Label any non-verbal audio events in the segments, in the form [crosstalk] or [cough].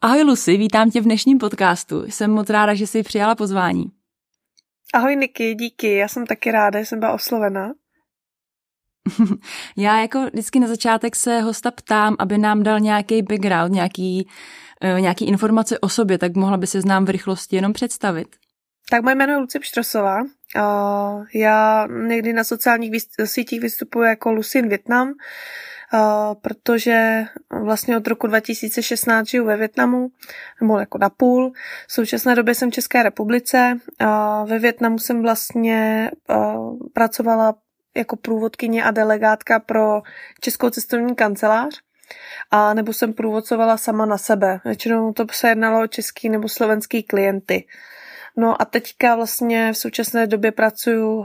Ahoj Lucy, vítám tě v dnešním podcastu. Jsem moc ráda, že jsi přijala pozvání. Ahoj Niky, díky, já jsem taky ráda, že jsem byla oslovena. [laughs] já jako vždycky na začátek se hosta ptám, aby nám dal nějaký background, nějaký, uh, nějaký informace o sobě, tak mohla by se znám v rychlosti jenom představit. Tak moje jméno je Lucie Pštrosová. Já někdy na sociálních sítích vystupuji jako Lucin Vietnam, protože vlastně od roku 2016 žiju ve Větnamu, nebo jako na půl. V současné době jsem v České republice. Ve Větnamu jsem vlastně pracovala jako průvodkyně a delegátka pro Českou cestovní kancelář a nebo jsem průvodcovala sama na sebe. Většinou to se jednalo o český nebo slovenský klienty. No a teďka vlastně v současné době pracuji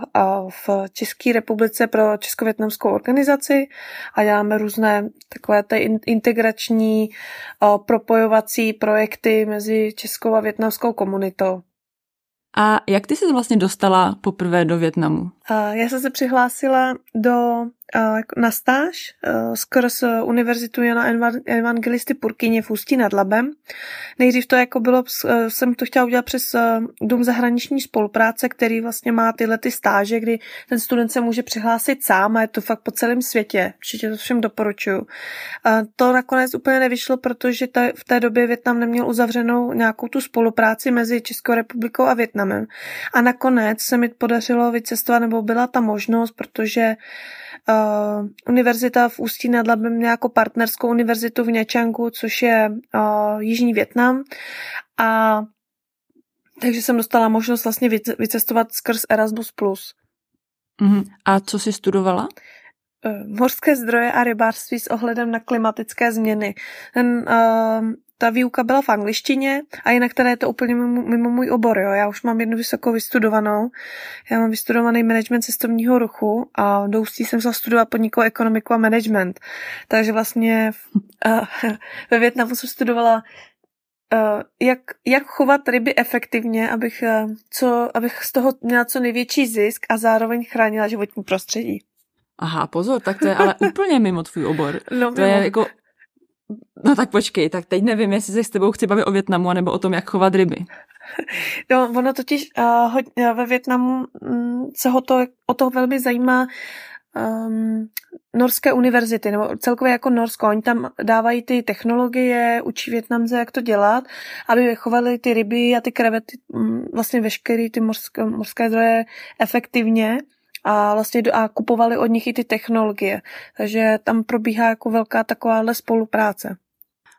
v České republice pro Českovětnamskou organizaci a děláme různé takové ty integrační propojovací projekty mezi českou a větnamskou komunitou. A jak ty jsi vlastně dostala poprvé do Větnamu? Já jsem se přihlásila do na stáž skrz Univerzitu Jana Evangelisty Purkyně v Ústí nad Labem. Nejdřív to jako bylo, jsem to chtěla udělat přes Dům zahraniční spolupráce, který vlastně má tyhle ty stáže, kdy ten student se může přihlásit sám a je to fakt po celém světě. Určitě to všem doporučuju. To nakonec úplně nevyšlo, protože v té době Větnam neměl uzavřenou nějakou tu spolupráci mezi Českou republikou a Větnamem. A nakonec se mi podařilo vycestovat, nebo byla ta možnost, protože uh, univerzita v Ústí nad Labem měla jako partnerskou univerzitu v Něčangu, což je uh, Jižní Větnam. A takže jsem dostala možnost vlastně vycestovat skrz Erasmus+. Uh-huh. A co jsi studovala? Morské zdroje a rybářství s ohledem na klimatické změny. Ten, uh, ta výuka byla v angličtině a jinak teda je to úplně mimo, mimo můj obor. Jo. Já už mám jednu vysokou vystudovanou. Já mám vystudovaný management cestovního ruchu a do ústí jsem šla studovat podnikovou ekonomiku a management. Takže vlastně uh, [laughs] ve Větnamu jsem studovala uh, jak, jak chovat ryby efektivně, abych, uh, co, abych z toho měla co největší zisk a zároveň chránila životní prostředí. Aha, pozor, tak to je ale [laughs] úplně mimo tvůj obor. No, to mimo. je jako No tak počkej, tak teď nevím, jestli se s tebou chci bavit o Větnamu, anebo o tom, jak chovat ryby. [laughs] No, ono totiž uh, hodně, ve Větnamu um, se ho to, o to velmi zajímá um, norské univerzity, nebo celkově jako Norsko. Oni tam dávají ty technologie, učí Větnamce, jak to dělat, aby chovali ty ryby a ty krevety, um, vlastně veškeré ty morské, morské zdroje efektivně a vlastně a kupovali od nich i ty technologie. Takže tam probíhá jako velká takováhle spolupráce.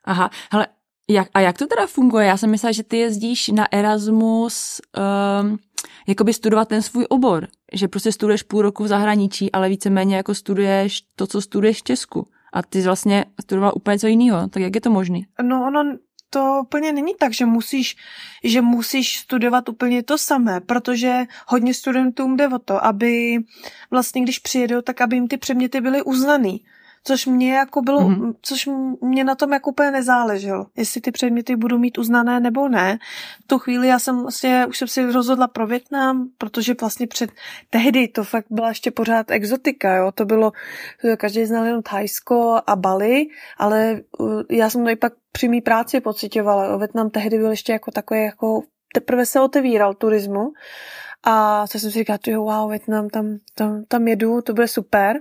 Aha, hele, jak, a jak to teda funguje? Já jsem myslela, že ty jezdíš na Erasmus um, jakoby studovat ten svůj obor, že prostě studuješ půl roku v zahraničí, ale víceméně jako studuješ to, co studuješ v Česku. A ty jsi vlastně studoval úplně co jiného, tak jak je to možné? No ono to úplně není tak, že musíš, že musíš studovat úplně to samé, protože hodně studentům jde o to, aby vlastně, když přijedou, tak aby jim ty předměty byly uznaný což mě jako bylo, mm-hmm. což mě na tom jako úplně nezáleželo, jestli ty předměty budu mít uznané nebo ne. V tu chvíli já jsem vlastně, už jsem si rozhodla pro Větnam, protože vlastně před tehdy to fakt byla ještě pořád exotika, jo, to bylo, každý znal jenom Thajsko a Bali, ale uh, já jsem to i pak při mý práci pocitovala. Větnam tehdy byl ještě jako takový jako teprve se otevíral turismu a co jsem si říkala, jo, wow, Větnam, tam, tam, tam jedu, to bude super.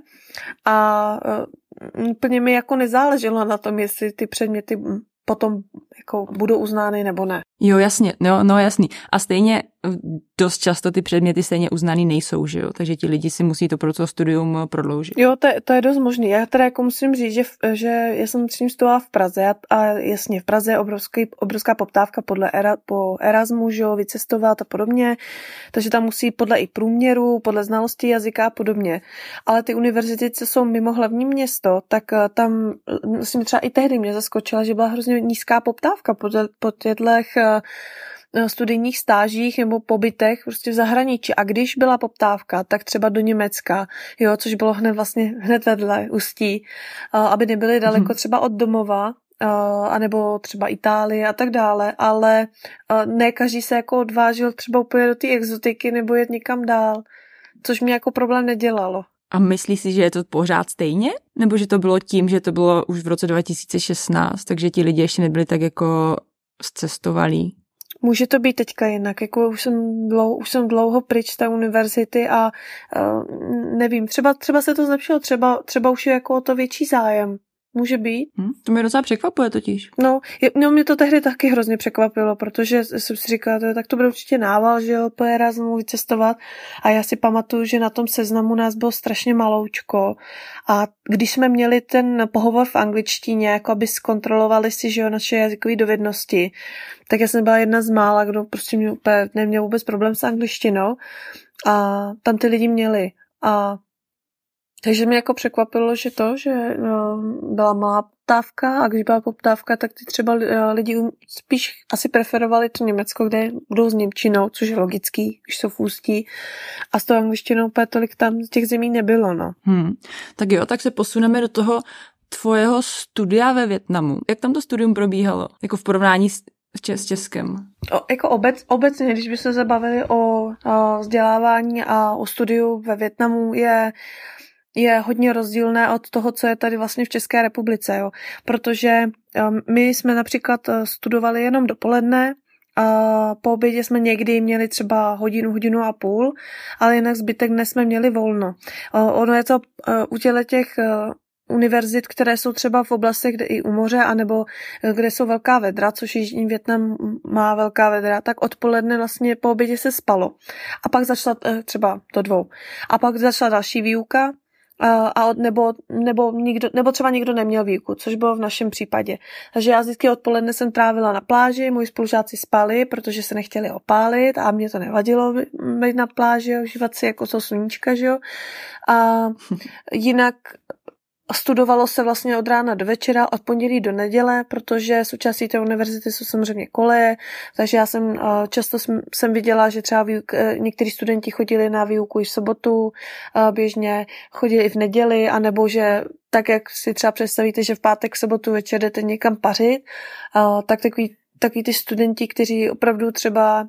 A uh, úplně mi jako nezáleželo na tom, jestli ty předměty potom jako budou uznány nebo ne. Jo, jasně, no, no jasný. A stejně dost často ty předměty stejně uznaný nejsou, že jo? Takže ti lidi si musí to pro to studium prodloužit. Jo, to, je, to je dost možný. Já teda jako musím říct, že, že já jsem s ním studovala v Praze a jasně, v Praze je obrovský, obrovská poptávka podle era, po Erasmu, že jo, vycestovat a podobně, takže tam musí podle i průměru, podle znalosti jazyka a podobně. Ale ty univerzity, co jsou mimo hlavní město, tak eh, tam, myslím třeba i tehdy mě zaskočila, že byla hrozně nízká poptávka po, po těchto eh, studijních stážích nebo pobytech prostě v zahraničí. A když byla poptávka, tak třeba do Německa, jo, což bylo hned vlastně hned vedle Ústí, aby nebyli daleko mhm. třeba od domova, anebo třeba Itálie a tak dále, ale ne každý se jako odvážil třeba úplně do té exotiky nebo jet někam dál, což mi jako problém nedělalo. A myslíš si, že je to pořád stejně? Nebo že to bylo tím, že to bylo už v roce 2016, takže ti lidi ještě nebyli tak jako zcestovalí? Může to být teďka jinak, jako už jsem dlouho, už jsem dlouho pryč z té univerzity a uh, nevím, třeba, třeba se to zlepšilo, třeba, třeba už je jako o to větší zájem. Může být. Hmm, to mě docela překvapuje totiž. No, je, no, mě to tehdy taky hrozně překvapilo, protože jsem si říkala, to je, tak to bude určitě nával, že jo, po Erasmu vycestovat. A já si pamatuju, že na tom seznamu nás bylo strašně maloučko. A když jsme měli ten pohovor v angličtině, jako aby zkontrolovali si, že jo, naše jazykové dovednosti, tak já jsem byla jedna z mála, kdo prostě mě úplně neměl vůbec problém s angličtinou. A tam ty lidi měli. A takže mě jako překvapilo, že to, že no, byla malá poptávka a když byla poptávka, tak ty třeba eh, lidi spíš asi preferovali to Německo, kde budou s Němčinou, což je logický, když jsou v ústí a s tou angličtinou úplně tolik tam z těch zemí nebylo, no. Hmm. Tak jo, tak se posuneme do toho tvojeho studia ve Větnamu. Jak tam to studium probíhalo? Jako v porovnání s, s Českem? O, jako obec, obecně, když bychom se bavili o, o vzdělávání a o studiu ve Větnamu, je je hodně rozdílné od toho, co je tady vlastně v České republice, jo. Protože um, my jsme například uh, studovali jenom dopoledne, a po obědě jsme někdy měli třeba hodinu, hodinu a půl, ale jinak zbytek dnes jsme měli volno. Ono je to uh, u těle těch uh, univerzit, které jsou třeba v oblastech, kde i u moře, anebo kde jsou velká vedra, což Jižní Větnam má velká vedra, tak odpoledne vlastně po obědě se spalo. A pak začala třeba do dvou. A pak začala další výuka, a od, nebo, nebo, nikdo, nebo třeba někdo neměl výuku, což bylo v našem případě. Takže já vždycky odpoledne jsem trávila na pláži, moji spolužáci spali, protože se nechtěli opálit a mě to nevadilo být na pláži, užívat si jako to sluníčka, že jo. A [laughs] jinak studovalo se vlastně od rána do večera, od pondělí do neděle, protože součástí té univerzity jsou samozřejmě koleje, takže já jsem eh, často jsem, viděla, že třeba výuk, eh, někteří studenti chodili na výuku i v sobotu, eh, běžně chodili i v neděli, anebo že tak, jak si třeba představíte, že v pátek, sobotu večer jdete někam pařit, tak takový takový ty studenti, kteří opravdu třeba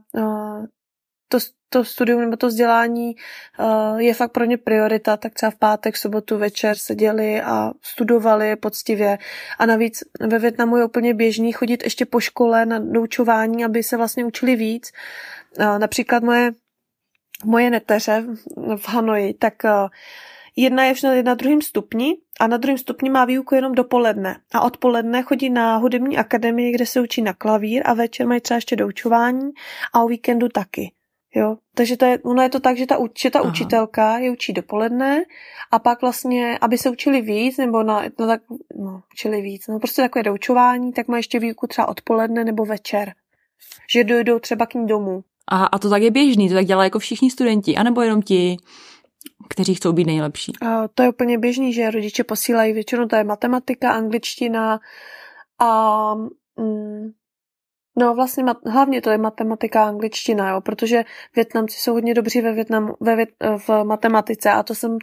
to, to studium nebo to vzdělání uh, je fakt pro ně priorita, tak třeba v pátek, sobotu, večer seděli a studovali poctivě. A navíc ve Větnamu je úplně běžný chodit ještě po škole na doučování, aby se vlastně učili víc. Uh, například moje, moje neteře v Hanoji, tak uh, Jedna je na, na druhém stupni a na druhém stupni má výuku jenom dopoledne. A odpoledne chodí na hudební akademii, kde se učí na klavír a večer mají třeba ještě doučování a o víkendu taky. Jo, takže to je, ono je to tak, že ta, že ta učitelka je učí dopoledne a pak vlastně, aby se učili víc, nebo na, na tak, no, učili víc, no prostě takové doučování, tak má ještě výuku třeba odpoledne nebo večer. Že dojdou třeba k ní domů. A, a to tak je běžný, to tak dělá jako všichni studenti, anebo jenom ti, kteří chcou být nejlepší? A to je úplně běžný, že rodiče posílají většinou, to je matematika, angličtina a mm, No vlastně hlavně to je matematika a angličtina, jo, protože Větnamci jsou hodně dobří ve, Větnamu, ve Vět, v matematice a to jsem,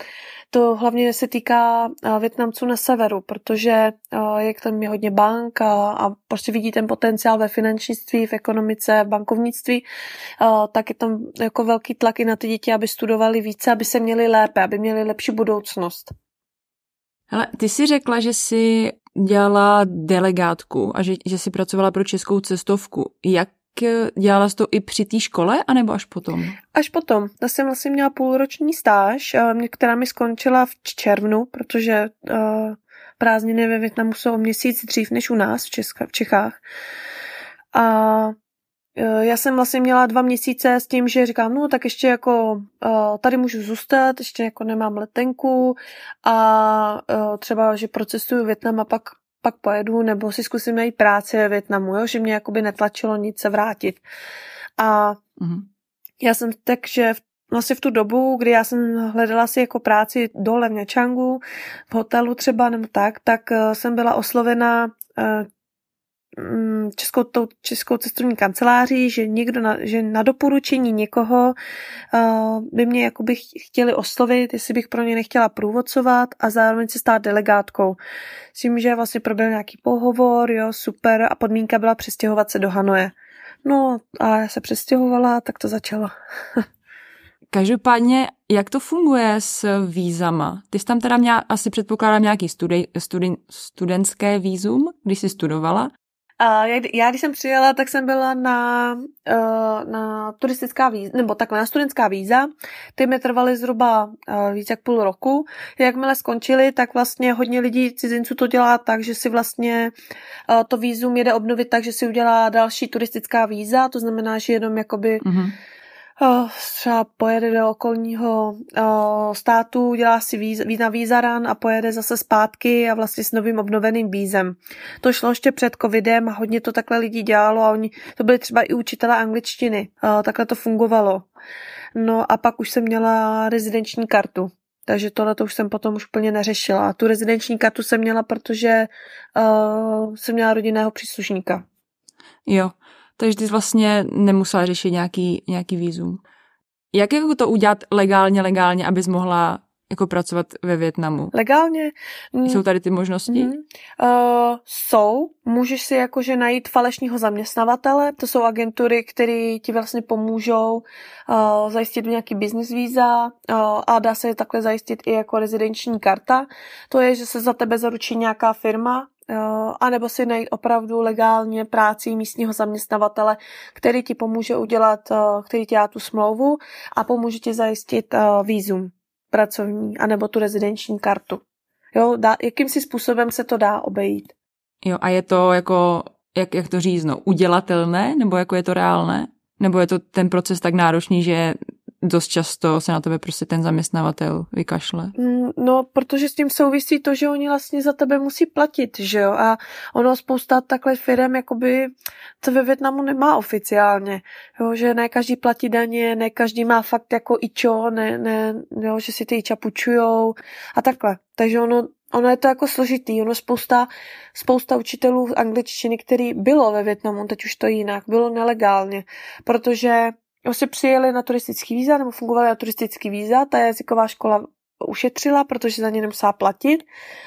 to hlavně se týká Větnamců na severu, protože jak tam je hodně bank a, a prostě vidí ten potenciál ve finančnictví, v ekonomice, v bankovnictví, tak je tam jako velký tlak i na ty děti, aby studovali více, aby se měli lépe, aby měli lepší budoucnost. Hele, ty jsi řekla, že jsi dělala delegátku a že, že jsi pracovala pro českou cestovku. Jak dělala jsi to i při té škole, anebo až potom? Až potom. Já jsem vlastně měla půlroční stáž, eh, která mi skončila v červnu, protože uh, prázdniny ve Větnamu jsou o měsíc dřív než u nás v, Česka, v Čechách. A Eh, já jsem vlastně měla dva měsíce s tím, že říkám, no tak ještě jako eh, tady můžu zůstat, ještě jako nemám letenku a eh, třeba, že procesuju Větnam a pak, pak pojedu, nebo si zkusím najít práci ve Větnamu, jo? že mě jakoby netlačilo nic se vrátit. A mm-hmm. já jsem tak, že v vlastně v tu dobu, kdy já jsem hledala si jako práci dole v Něčangu, v hotelu třeba nebo tak, tak jsem byla oslovena českou, tou českou cestovní kanceláří, že někdo na, že na doporučení někoho uh, by mě jakoby chtěli oslovit, jestli bych pro ně nechtěla průvodcovat a zároveň se stát delegátkou. S tím, že vlastně proběhl nějaký pohovor, jo, super, a podmínka byla přestěhovat se do Hanoje. No a já se přestěhovala, tak to začalo. [laughs] Každopádně, jak to funguje s vízama? Ty jsi tam teda měla, asi předpokládám nějaký studi, studi, studentské vízum, když jsi studovala. A já, když jsem přijela, tak jsem byla na, uh, na turistická víza, nebo takhle na studentská víza. Ty mi trvaly zhruba uh, víc jak půl roku. Jakmile skončily, tak vlastně hodně lidí cizinců to dělá tak, že si vlastně uh, to vízum jede obnovit tak, že si udělá další turistická víza, to znamená, že jenom jakoby mm-hmm třeba pojede do okolního státu, dělá si víz, na vízaran a pojede zase zpátky a vlastně s novým obnoveným vízem. To šlo ještě před covidem a hodně to takhle lidí dělalo a oni, to byli třeba i učitelé angličtiny. Takhle to fungovalo. No a pak už jsem měla rezidenční kartu. Takže tohle to už jsem potom už úplně neřešila. A tu rezidenční kartu jsem měla, protože uh, jsem měla rodinného příslušníka. Jo, takže ty vlastně nemusela řešit nějaký, nějaký výzum. Jak jako to udělat legálně, legálně, abys mohla jako pracovat ve Větnamu? Legálně? Jsou tady ty možnosti? Mm-hmm. Uh, jsou. Můžeš si jakože najít falešního zaměstnavatele. To jsou agentury, které ti vlastně pomůžou uh, zajistit nějaký business víza uh, a dá se je takhle zajistit i jako rezidenční karta. To je, že se za tebe zaručí nějaká firma, a nebo si najít opravdu legálně práci místního zaměstnavatele, který ti pomůže udělat, který ti dá tu smlouvu a pomůže ti zajistit výzum pracovní, anebo tu rezidenční kartu. Jo, dá, jakýmsi způsobem se to dá obejít. Jo, a je to jako, jak, jak to řízno, udělatelné, nebo jako je to reálné? Nebo je to ten proces tak náročný, že dost často se na tebe prostě ten zaměstnavatel vykašle. Mm, no, protože s tím souvisí to, že oni vlastně za tebe musí platit, že jo, a ono spousta takhle firm, jakoby, to ve Větnamu nemá oficiálně, jo, že ne každý platí daně, ne každý má fakt jako ičo, ne, ne, jo, že si ty iča půjčujou a takhle. Takže ono, ono je to jako složitý, ono spousta, spousta učitelů angličtiny, který bylo ve Větnamu, teď už to jinak, bylo nelegálně, protože prostě přijeli na turistický víza nebo fungovali na turistický víza, ta jazyková škola ušetřila, protože za ně nemusela platit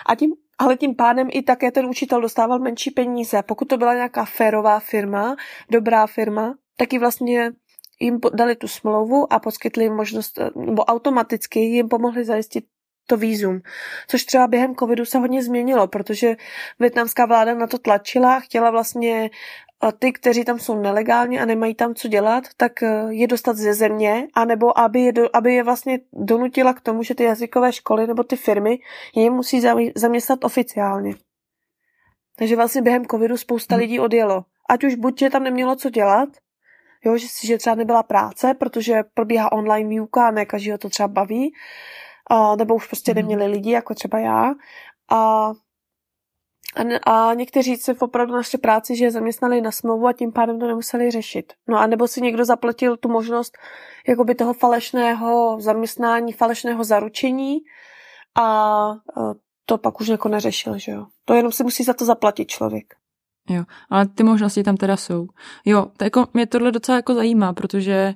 a tím ale tím pádem i také ten učitel dostával menší peníze. Pokud to byla nějaká férová firma, dobrá firma, tak ji vlastně jim dali tu smlouvu a poskytli jim možnost, nebo automaticky jim pomohli zajistit to výzum. Což třeba během covidu se hodně změnilo, protože větnamská vláda na to tlačila, chtěla vlastně ty, kteří tam jsou nelegálně a nemají tam co dělat, tak eh, je dostat ze země, anebo aby je, do, aby je vlastně donutila k tomu, že ty jazykové školy nebo ty firmy je musí zaměstnat oficiálně. Takže vlastně během covidu spousta hmm. lidí odjelo. Ať už buď, že tam nemělo co dělat, jo, že, že třeba nebyla práce, protože probíhá online výuka a ne každýho to třeba baví, a, nebo už prostě hmm. neměli lidi, jako třeba já. A a, někteří se opravdu našli práci, že je zaměstnali na smlouvu a tím pádem to nemuseli řešit. No a nebo si někdo zaplatil tu možnost jakoby toho falešného zaměstnání, falešného zaručení a to pak už jako neřešil, že jo. To jenom si musí za to zaplatit člověk. Jo, ale ty možnosti tam teda jsou. Jo, to jako, mě tohle docela jako zajímá, protože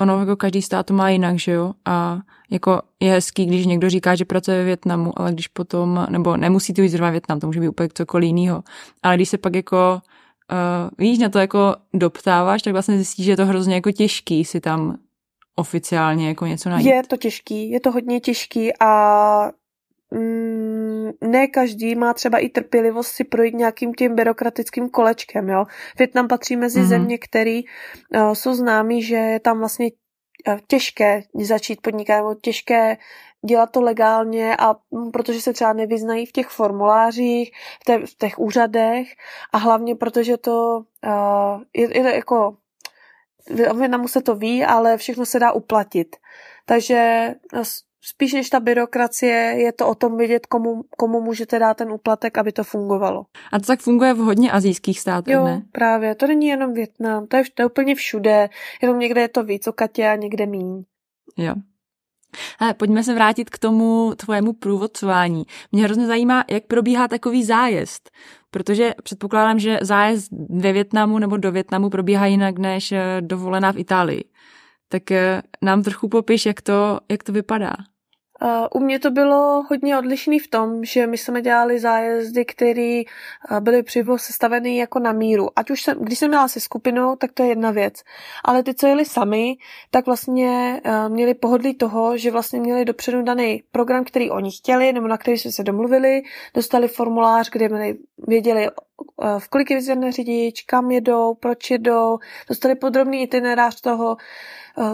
ono jako každý stát to má jinak, že jo? A jako je hezký, když někdo říká, že pracuje ve Větnamu, ale když potom, nebo nemusí to jít zrovna Větnam, to může být úplně cokoliv jiného. Ale když se pak jako uh, víš, na to jako doptáváš, tak vlastně zjistíš, že je to hrozně jako těžký si tam oficiálně jako něco najít. Je to těžký, je to hodně těžký a ne každý má třeba i trpělivost si projít nějakým tím byrokratickým kolečkem, jo. Větnam patří mezi mm-hmm. země, které uh, jsou známí, že je tam vlastně uh, těžké začít podnikat, nebo těžké dělat to legálně a mm, protože se třeba nevyznají v těch formulářích, v, te, v těch úřadech a hlavně protože to uh, je, je jako v Větnamu se to ví, ale všechno se dá uplatit. Takže spíš než ta byrokracie je to o tom vidět, komu, komu můžete dát ten úplatek, aby to fungovalo. A to tak funguje v hodně azijských státech, jo, ne? právě. To není jenom Větnam, to je, to je úplně všude. Jenom někde je to víc o Katě a někde míň. Jo. Ale pojďme se vrátit k tomu tvojemu průvodcování. Mě hrozně zajímá, jak probíhá takový zájezd, protože předpokládám, že zájezd ve Větnamu nebo do Větnamu probíhá jinak než eh, dovolená v Itálii. Tak eh, nám trochu popiš, jak to, jak to vypadá. U mě to bylo hodně odlišný v tom, že my jsme dělali zájezdy, které byly přivo sestaveny jako na míru. Ať už jsem, když jsem měla se skupinou, tak to je jedna věc. Ale ty, co jeli sami, tak vlastně měli pohodlí toho, že vlastně měli dopředu daný program, který oni chtěli, nebo na který jsme se domluvili, dostali formulář, kde měli, věděli, v kolik je řidič, kam jedou, proč jedou, dostali podrobný itinerář toho,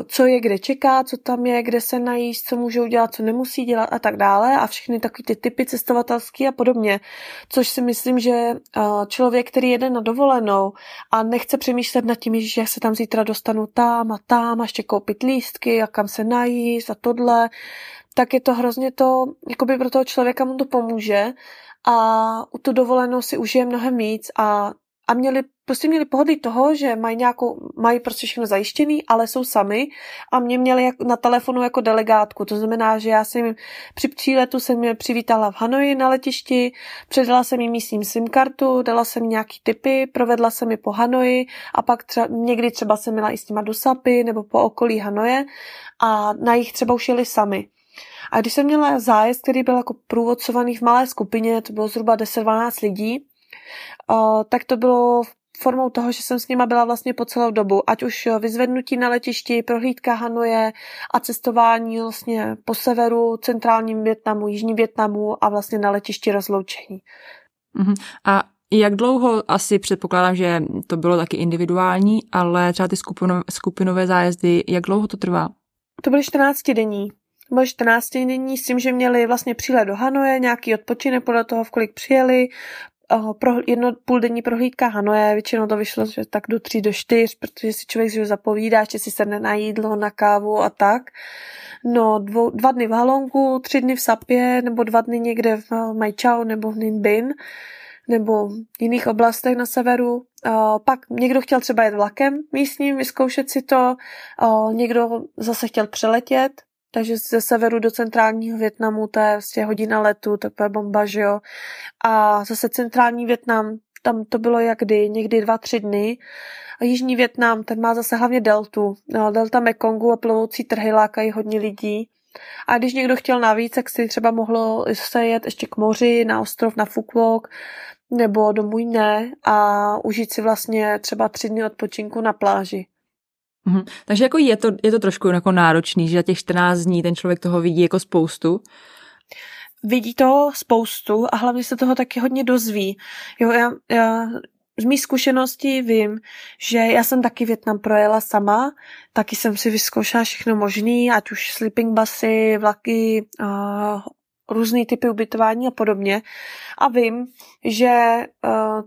co je kde čeká, co tam je, kde se najíst, co můžou dělat, co nemusí dělat a tak dále a všechny takové ty typy cestovatelské a podobně. Což si myslím, že eh, člověk, který jede na dovolenou a nechce přemýšlet nad tím, že se tam zítra dostanu tam a tam a ještě koupit lístky a kam se najíst a tohle, tak je to hrozně to, jakoby pro toho člověka mu to pomůže a u tu dovolenou si užije mnohem víc a a měli, prostě měli pohodlí toho, že mají nějakou, mají prostě všechno zajištěný, ale jsou sami a mě měli jak, na telefonu jako delegátku. To znamená, že já jsem při příletu jsem je přivítala v Hanoji na letišti, předala jsem jim místním SIM kartu, dala jsem nějaký typy, provedla jsem je po Hanoji a pak třeba, někdy třeba jsem měla i s nima do Sapy nebo po okolí Hanoje a na jich třeba už jeli sami. A když jsem měla zájezd, který byl jako průvodcovaný v malé skupině, to bylo zhruba 10-12 lidí, tak to bylo formou toho, že jsem s nima byla vlastně po celou dobu, ať už vyzvednutí na letišti, prohlídka Hanoje a cestování vlastně po severu, centrálním Větnamu, jižním Větnamu a vlastně na letišti rozloučení. Uh-huh. A jak dlouho asi předpokládám, že to bylo taky individuální, ale třeba ty skupinové, skupinové zájezdy, jak dlouho to trvá? To byly 14 denní. Bylo 14 denní s tím, že měli vlastně přílet do Hanoje, nějaký odpočinek podle toho, v kolik přijeli, pro, jedno půldenní prohlídka Hanoje, většinou to vyšlo že tak do tří, do čtyř, protože si člověk že zapovídá, že si sedne na jídlo, na kávu a tak. No, dvou, dva dny v Halongu, tři dny v Sapě, nebo dva dny někde v Majčau nebo v Ninbin nebo v jiných oblastech na severu. Uh, pak někdo chtěl třeba jet vlakem místním, vyzkoušet si to, někdo zase chtěl přeletět, takže ze severu do centrálního Větnamu to je vlastně hodina letu, to je bomba, že jo. A zase centrální Větnam, tam to bylo jak kdy, někdy dva, tři dny. A jižní Větnam, ten má zase hlavně deltu. No, delta Mekongu a plovoucí trhy lákají hodně lidí. A když někdo chtěl navíc, tak si třeba mohlo se jet ještě k moři, na ostrov, na Fukwok, nebo do Mujne a užít si vlastně třeba tři dny odpočinku na pláži. Mhm. Takže jako je to, je to trošku jako náročný, že za těch 14 dní ten člověk toho vidí jako spoustu. Vidí to spoustu a hlavně se toho taky hodně dozví. Jo, já, já z mých zkušeností vím, že já jsem taky Větnam projela sama, taky jsem si vyzkoušela všechno možný, ať už sleeping busy, vlaky, uh, různý typy ubytování a podobně. A vím, že uh,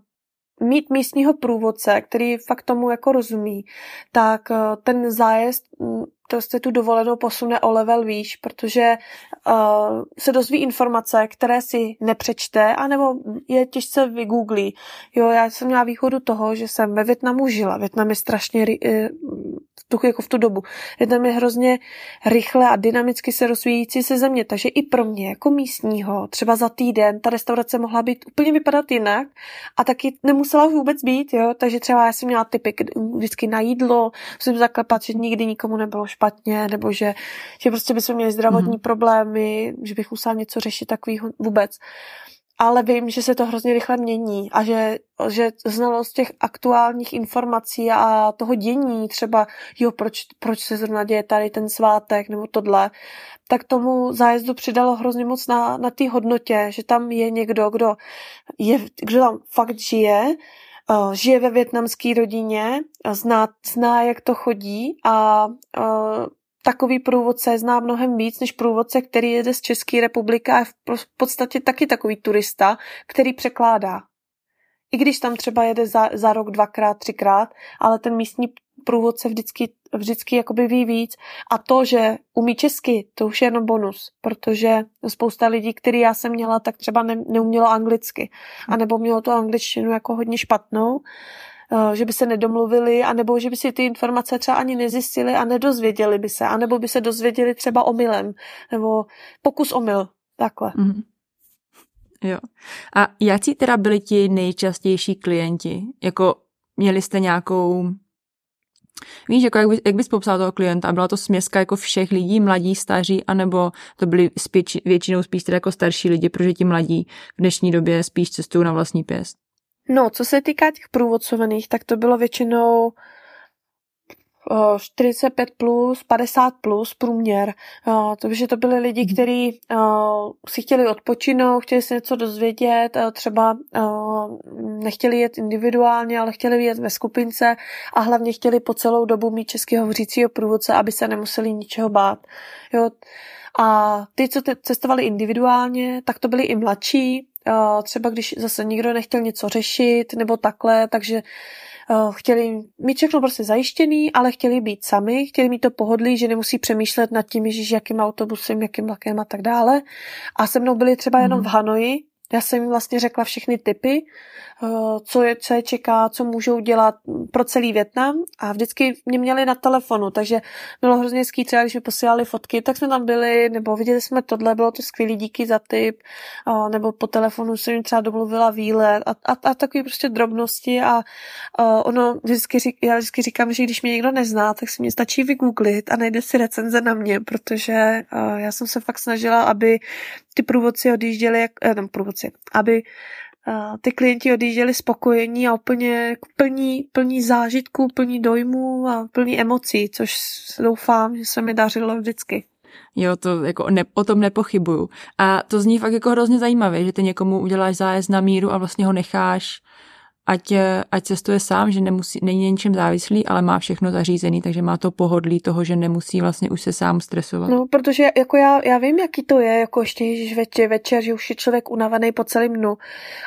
mít místního průvodce, který fakt tomu jako rozumí, tak eh, ten zájezd mm, prostě tu dovolenou posune o level výš, protože uh, se dozví informace, které si nepřečte, anebo je těžce vygooglí. Jo, já jsem měla výhodu toho, že jsem ve Větnamu žila. Větnam je strašně uh, tu, jako v tu dobu. Větnam je hrozně rychle a dynamicky se rozvíjící se země, takže i pro mě jako místního, třeba za týden, ta restaurace mohla být úplně vypadat jinak a taky nemusela vůbec být, jo, takže třeba já jsem měla typy vždycky na jídlo, musím zaklepat, že nikdy nikomu nebylo špatně, nebo že, že prostě bychom měli zdravotní mm-hmm. problémy, že bych musela něco řešit takového vůbec ale vím, že se to hrozně rychle mění a že, že znalost těch aktuálních informací a toho dění, třeba jo, proč, proč se zrovna děje tady ten svátek nebo tohle, tak tomu zájezdu přidalo hrozně moc na, na té hodnotě, že tam je někdo, kdo, je, kdo tam fakt žije, žije ve větnamské rodině, zná, zná, jak to chodí a uh, takový průvodce zná mnohem víc než průvodce, který jede z České republiky a je v podstatě taky takový turista, který překládá. I když tam třeba jede za, za rok dvakrát, třikrát, ale ten místní průvodce vždycky, vždycky jakoby ví víc. A to, že umí česky, to už je jenom bonus, protože spousta lidí, který já jsem měla, tak třeba ne, neumělo anglicky. A nebo mělo tu angličtinu jako hodně špatnou Eh, že by se nedomluvili, anebo že by si ty informace třeba ani nezjistili a nedozvěděli by se, anebo by se dozvěděli třeba omylem, nebo pokus omyl, takhle. Mm-hmm. Jo. A jaký teda byli ti nejčastější klienti? Jako měli jste nějakou Víš, jako jak, by, jak bys popsal toho klienta? Byla to směska jako všech lidí, mladí, staří, anebo to byli spíč, většinou spíš teda jako starší lidi, protože ti mladí v dnešní době spíš cestují na vlastní pěst? No, co se týká těch průvodcovaných, tak to bylo většinou 45 plus, 50 plus průměr. Takže to byly lidi, kteří si chtěli odpočinout, chtěli si něco dozvědět, třeba nechtěli jet individuálně, ale chtěli jet ve skupince a hlavně chtěli po celou dobu mít český hovořícího průvodce, aby se nemuseli ničeho bát. Jo. A ty, co cestovali individuálně, tak to byli i mladší, třeba když zase nikdo nechtěl něco řešit nebo takhle, takže Eh, chtěli mít všechno prostě zajištěný, ale chtěli být sami, chtěli mít to pohodlí, že nemusí přemýšlet nad tím, že jakým autobusem, jakým vlakem a tak dále. A se mnou byli třeba jenom v mhm. Hanoji, já jsem jim vlastně řekla všechny typy, eh, co je, co je čeká, co můžou dělat pro celý Větnam a vždycky mě měli na telefonu, takže bylo hrozně hezký, třeba když mi posílali fotky, tak jsme tam byli, nebo viděli jsme tohle, bylo to skvělý, díky za tip, nebo po telefonu jsem jim třeba domluvila výlet a, a, a takové prostě drobnosti a, a ono vždycky, já vždycky říkám, že když mě někdo nezná, tak si mě stačí vygooglit a najde si recenze na mě, protože já jsem se fakt snažila, aby ty průvodci odjížděli, jak, eh, průvodci, aby ty klienti odjížděli spokojení a úplně plní, plní zážitků, plní dojmů a plní emocí, což doufám, že se mi dařilo vždycky. Jo, to jako ne, o tom nepochybuju. A to zní fakt jako hrozně zajímavé, že ty někomu uděláš zájezd na míru a vlastně ho necháš ať, eh, ať cestuje sám, že nemusí, není ničem závislý, ale má všechno zařízený, takže má to pohodlí toho, že nemusí vlastně už se sám stresovat. No, protože jako já, já vím, jaký to je, jako ještě ježiš večer, večer, že už je člověk unavený po celém dnu.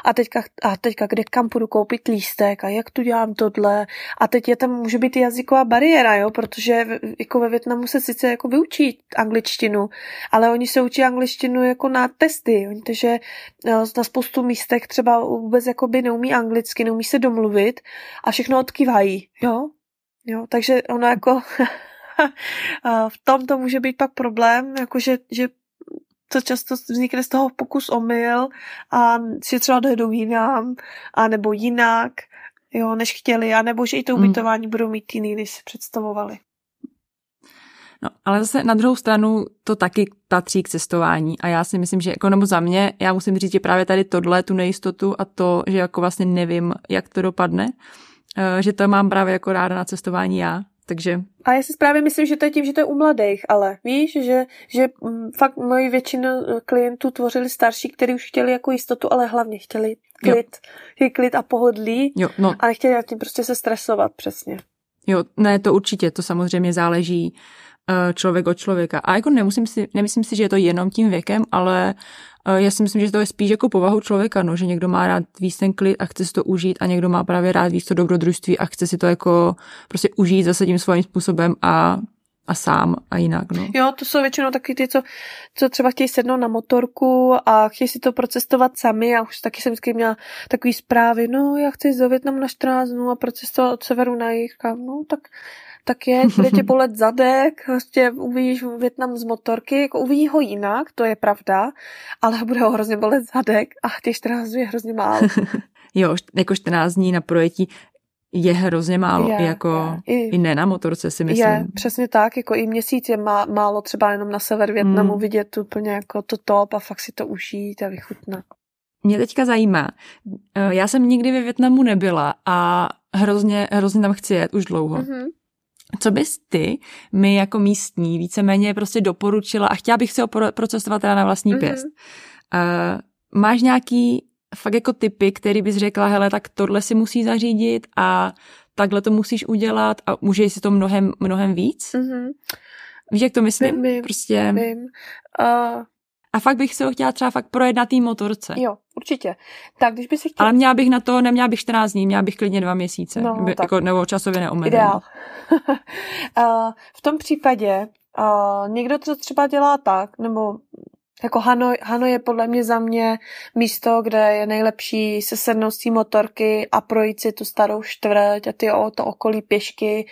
A teďka, a teďka kde kam půjdu koupit lístek a jak tu dělám tohle? A teď je tam může být jazyková bariéra, jo, protože jako ve Větnamu se sice jako vyučí angličtinu, ale oni se učí angličtinu jako na testy, oni, takže eh, na spoustu místek třeba vůbec jako by neumí anglicky, neumí se domluvit a všechno odkývají, jo? Jo, takže ono jako [laughs] v tom to může být pak problém, jako že, že to často vznikne z toho pokus omyl a si třeba dojedou jinam, a nebo jinak, jo, než chtěli, a nebo že i to mm. ubytování mm. budou mít jiný, než si představovali. No, ale zase na druhou stranu to taky patří k cestování a já si myslím, že jako nebo za mě, já musím říct, že právě tady tohle, tu nejistotu a to, že jako vlastně nevím, jak to dopadne, eh, že to mám právě jako ráda na cestování já, takže... A já si právě myslím, že to je tím, že to je u mladých, ale víš, že, že mm, fakt moji většinu klientů tvořili starší, kteří už chtěli jako jistotu, ale hlavně chtěli klid, jo. klid a pohodlí jo, no. a nechtěli tím prostě se stresovat přesně. Jo, ne, to určitě, to samozřejmě záleží Eh, člověk od člověka. A jako nemusím si, nemyslím si, že je to jenom tím věkem, ale eh, já si myslím, že to je spíš jako povahu člověka, no, že někdo má rád víc ten klid a chce si to užít a někdo má právě rád víc to dobrodružství a chce si to jako prostě užít zase tím svým způsobem a a sám a jinak. No. Jo, to jsou většinou taky ty, co, co třeba chtějí sednout na motorku a chtějí si to procestovat sami a už taky jsem vždycky měla takový zprávy, no já chci jít na 14 dnů a procestovat od severu na jih. No tak tak je, [laughs] bude tě bolet zadek, prostě uvidíš Větnam z motorky, jako uvidí ho jinak, to je pravda, ale bude ho hrozně bolet zadek a těch 14 dní je hrozně málo. [laughs] jo, jako 14 dní na projetí je hrozně málo, je, jako je. I, i ne na motorce si myslím. Je, přesně tak, jako i měsíc je má, málo třeba jenom na sever Větnamu hmm. vidět úplně jako to top a fakt si to užít a vychutnat. Mě teďka zajímá, eh, já jsem nikdy ve Větnamu nebyla a hrozně, hrozně tam chci jet už dlouho. Mm-hmm. Co bys ty mi jako místní víceméně prostě doporučila a chtěla bych si ho procestovat teda na vlastní mm-hmm. pěst. Uh, máš nějaký fakt jako typy, který bys řekla, hele, tak tohle si musí zařídit a takhle to musíš udělat a můžeš si to mnohem, mnohem víc? Mm-hmm. Víš, jak to myslím? Vím, prostě... vím. Uh, a fakt bych se ho chtěla třeba fakt projet na té motorce. Jo, určitě. Tak když by si chtěla... Ale měla bych na to, neměla bych 14 dní, měla bych klidně dva měsíce. No, by, jako, nebo časově neomezený. Ideál. uh, [laughs] v tom případě uh, někdo to třeba dělá tak, nebo Jako Hanoj, Hanoj je podle mě za mě místo, kde je nejlepší se sednout z motorky a projít si tu starou čtvrť a ty o to okolí pěšky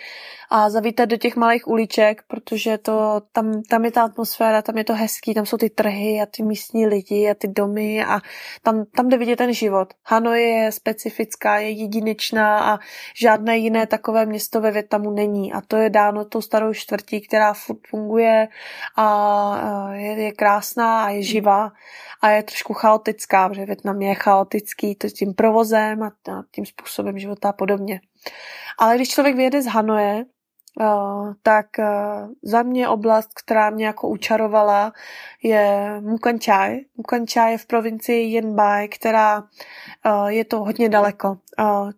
a zavítat do těch malých uliček, protože to, tam, tam je ta atmosféra, tam je to hezký, tam jsou ty trhy a ty místní lidi a ty domy a tam, tam jde vidět ten život. Hanoj je specifická, je jedinečná a žádné jiné takové město ve Větnamu není a to je dáno tou starou čtvrtí, která funguje a je, je krásná a je živá a je trošku chaotická, protože Větnam je chaotický to tím provozem a tím způsobem života a podobně. Ale když člověk vyjede z Hanoje, Uh, tak uh, za mě oblast, která mě jako učarovala, je Mukanchai. Mukanchai je v provincii Yenbai, která uh, je to hodně daleko.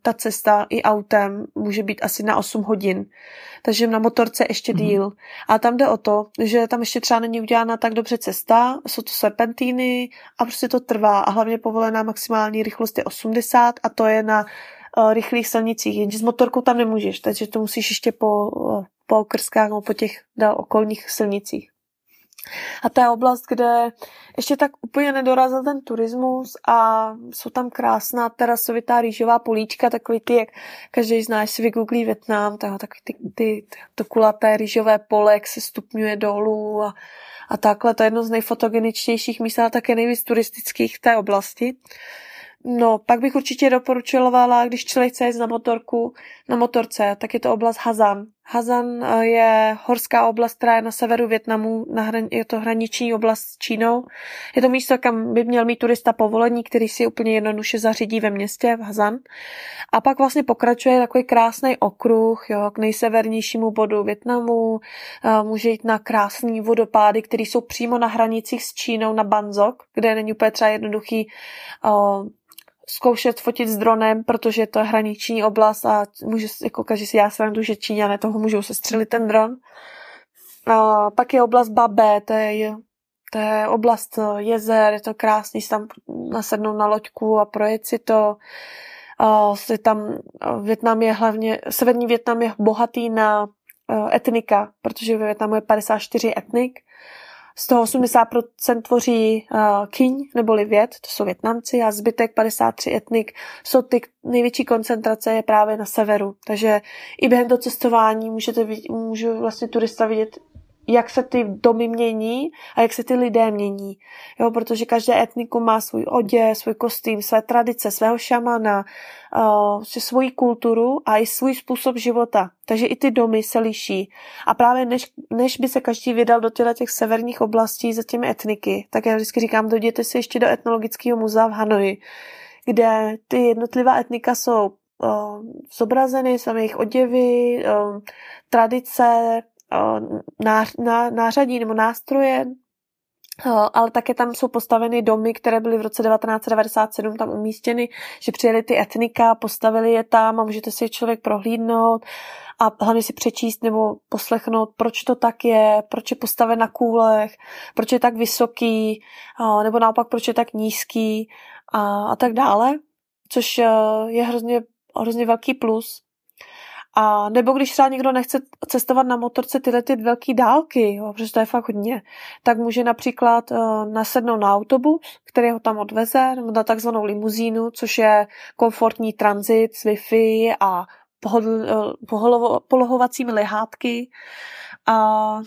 Ta cesta i autem může být asi na 8 hodin, takže na motorce ještě mm-hmm. díl. A tam jde o to, že tam ještě třeba není udělána tak dobře cesta, jsou to serpentíny a prostě to trvá a hlavně povolená maximální rychlost je 80 a to je na rychlých silnicích, jenže s motorkou tam nemůžeš, takže to musíš ještě po, uh, po okrskách nebo po těch dál okolních silnicích. A to je oblast, kde ještě tak úplně nedorazil ten turismus a jsou tam krásná terasovitá rýžová políčka, takový ty, jak každý zná, si vygooglí Větnam, tak, takový ty, ty, to kulaté rýžové pole, jak se stupňuje dolů a, a takhle. To je jedno z nejfotogeničtějších míst, ale také nejvíc turistických v té oblasti. No, pak bych určitě doporučovala, když člověk chce jít na motorku, na motorce, tak je to oblast Hazan. Hazan eh, je horská oblast, která je na severu Větnamu, na hran, je to hraniční oblast s Čínou. Je to místo, kam by měl mít turista povolení, který si úplně jednoduše zařídí ve městě, v Hazan. A pak vlastně pokračuje takový krásný okruh jo, k nejsevernějšímu bodu Větnamu. Eh, může jít na krásné vodopády, které jsou přímo na hranicích s Čínou, na Banzok, kde není úplně třeba jednoduchý uh, zkoušet fotit s dronem, protože to je hraniční oblast a může, jako každý si já srandu, že Číňané toho můžou sestřelit ten dron. A pak je oblast Babé, to je, to je oblast jezer, je to krásný, tam nasednout na loďku a projet si to. A je tam, Větnam je hlavně, severní Větnam je bohatý na etnika, protože ve Větnamu je 54 etnik z toho 80% tvoří uh, Kyň neboli Vět, to jsou Větnamci, a zbytek 53 etnik jsou ty největší koncentrace je právě na severu. Takže i během toho cestování můžete, můžu vlastně turista vidět jak se ty domy mění a jak se ty lidé mění. Jo, protože každé etnikum má svůj oděv, svůj kostým, své tradice, svého šamana, uh, svoji kulturu a i svůj způsob života. Takže i ty domy se liší. A právě než, než by se každý vydal do těle těch severních oblastí za těmi etniky, tak já vždycky říkám, dojděte si ještě do etnologického muzea v Hanoji, kde ty jednotlivá etnika jsou uh, zobrazeny, samé jejich oděvy, uh, tradice, ná, ná, nářadí nebo nástroje, ale také tam jsou postaveny domy, které byly v roce 1997 tam umístěny, že přijeli ty etnika, postavili je tam a můžete si člověk prohlídnout a hlavně si přečíst nebo poslechnout, proč to tak je, proč je postaven na kůlech, proč je tak vysoký, nebo naopak proč je tak nízký a, a tak dále, což je hrozně, hrozně velký plus. A nebo když třeba někdo nechce cestovat na motorce tyhle ty velké dálky, jo, protože to je fakt hodně, tak může například uh, nasednout na autobus, který ho tam odveze, nebo na takzvanou limuzínu, což je komfortní transit s Wi-Fi a pohodl, uh, polohovacími lehátky. A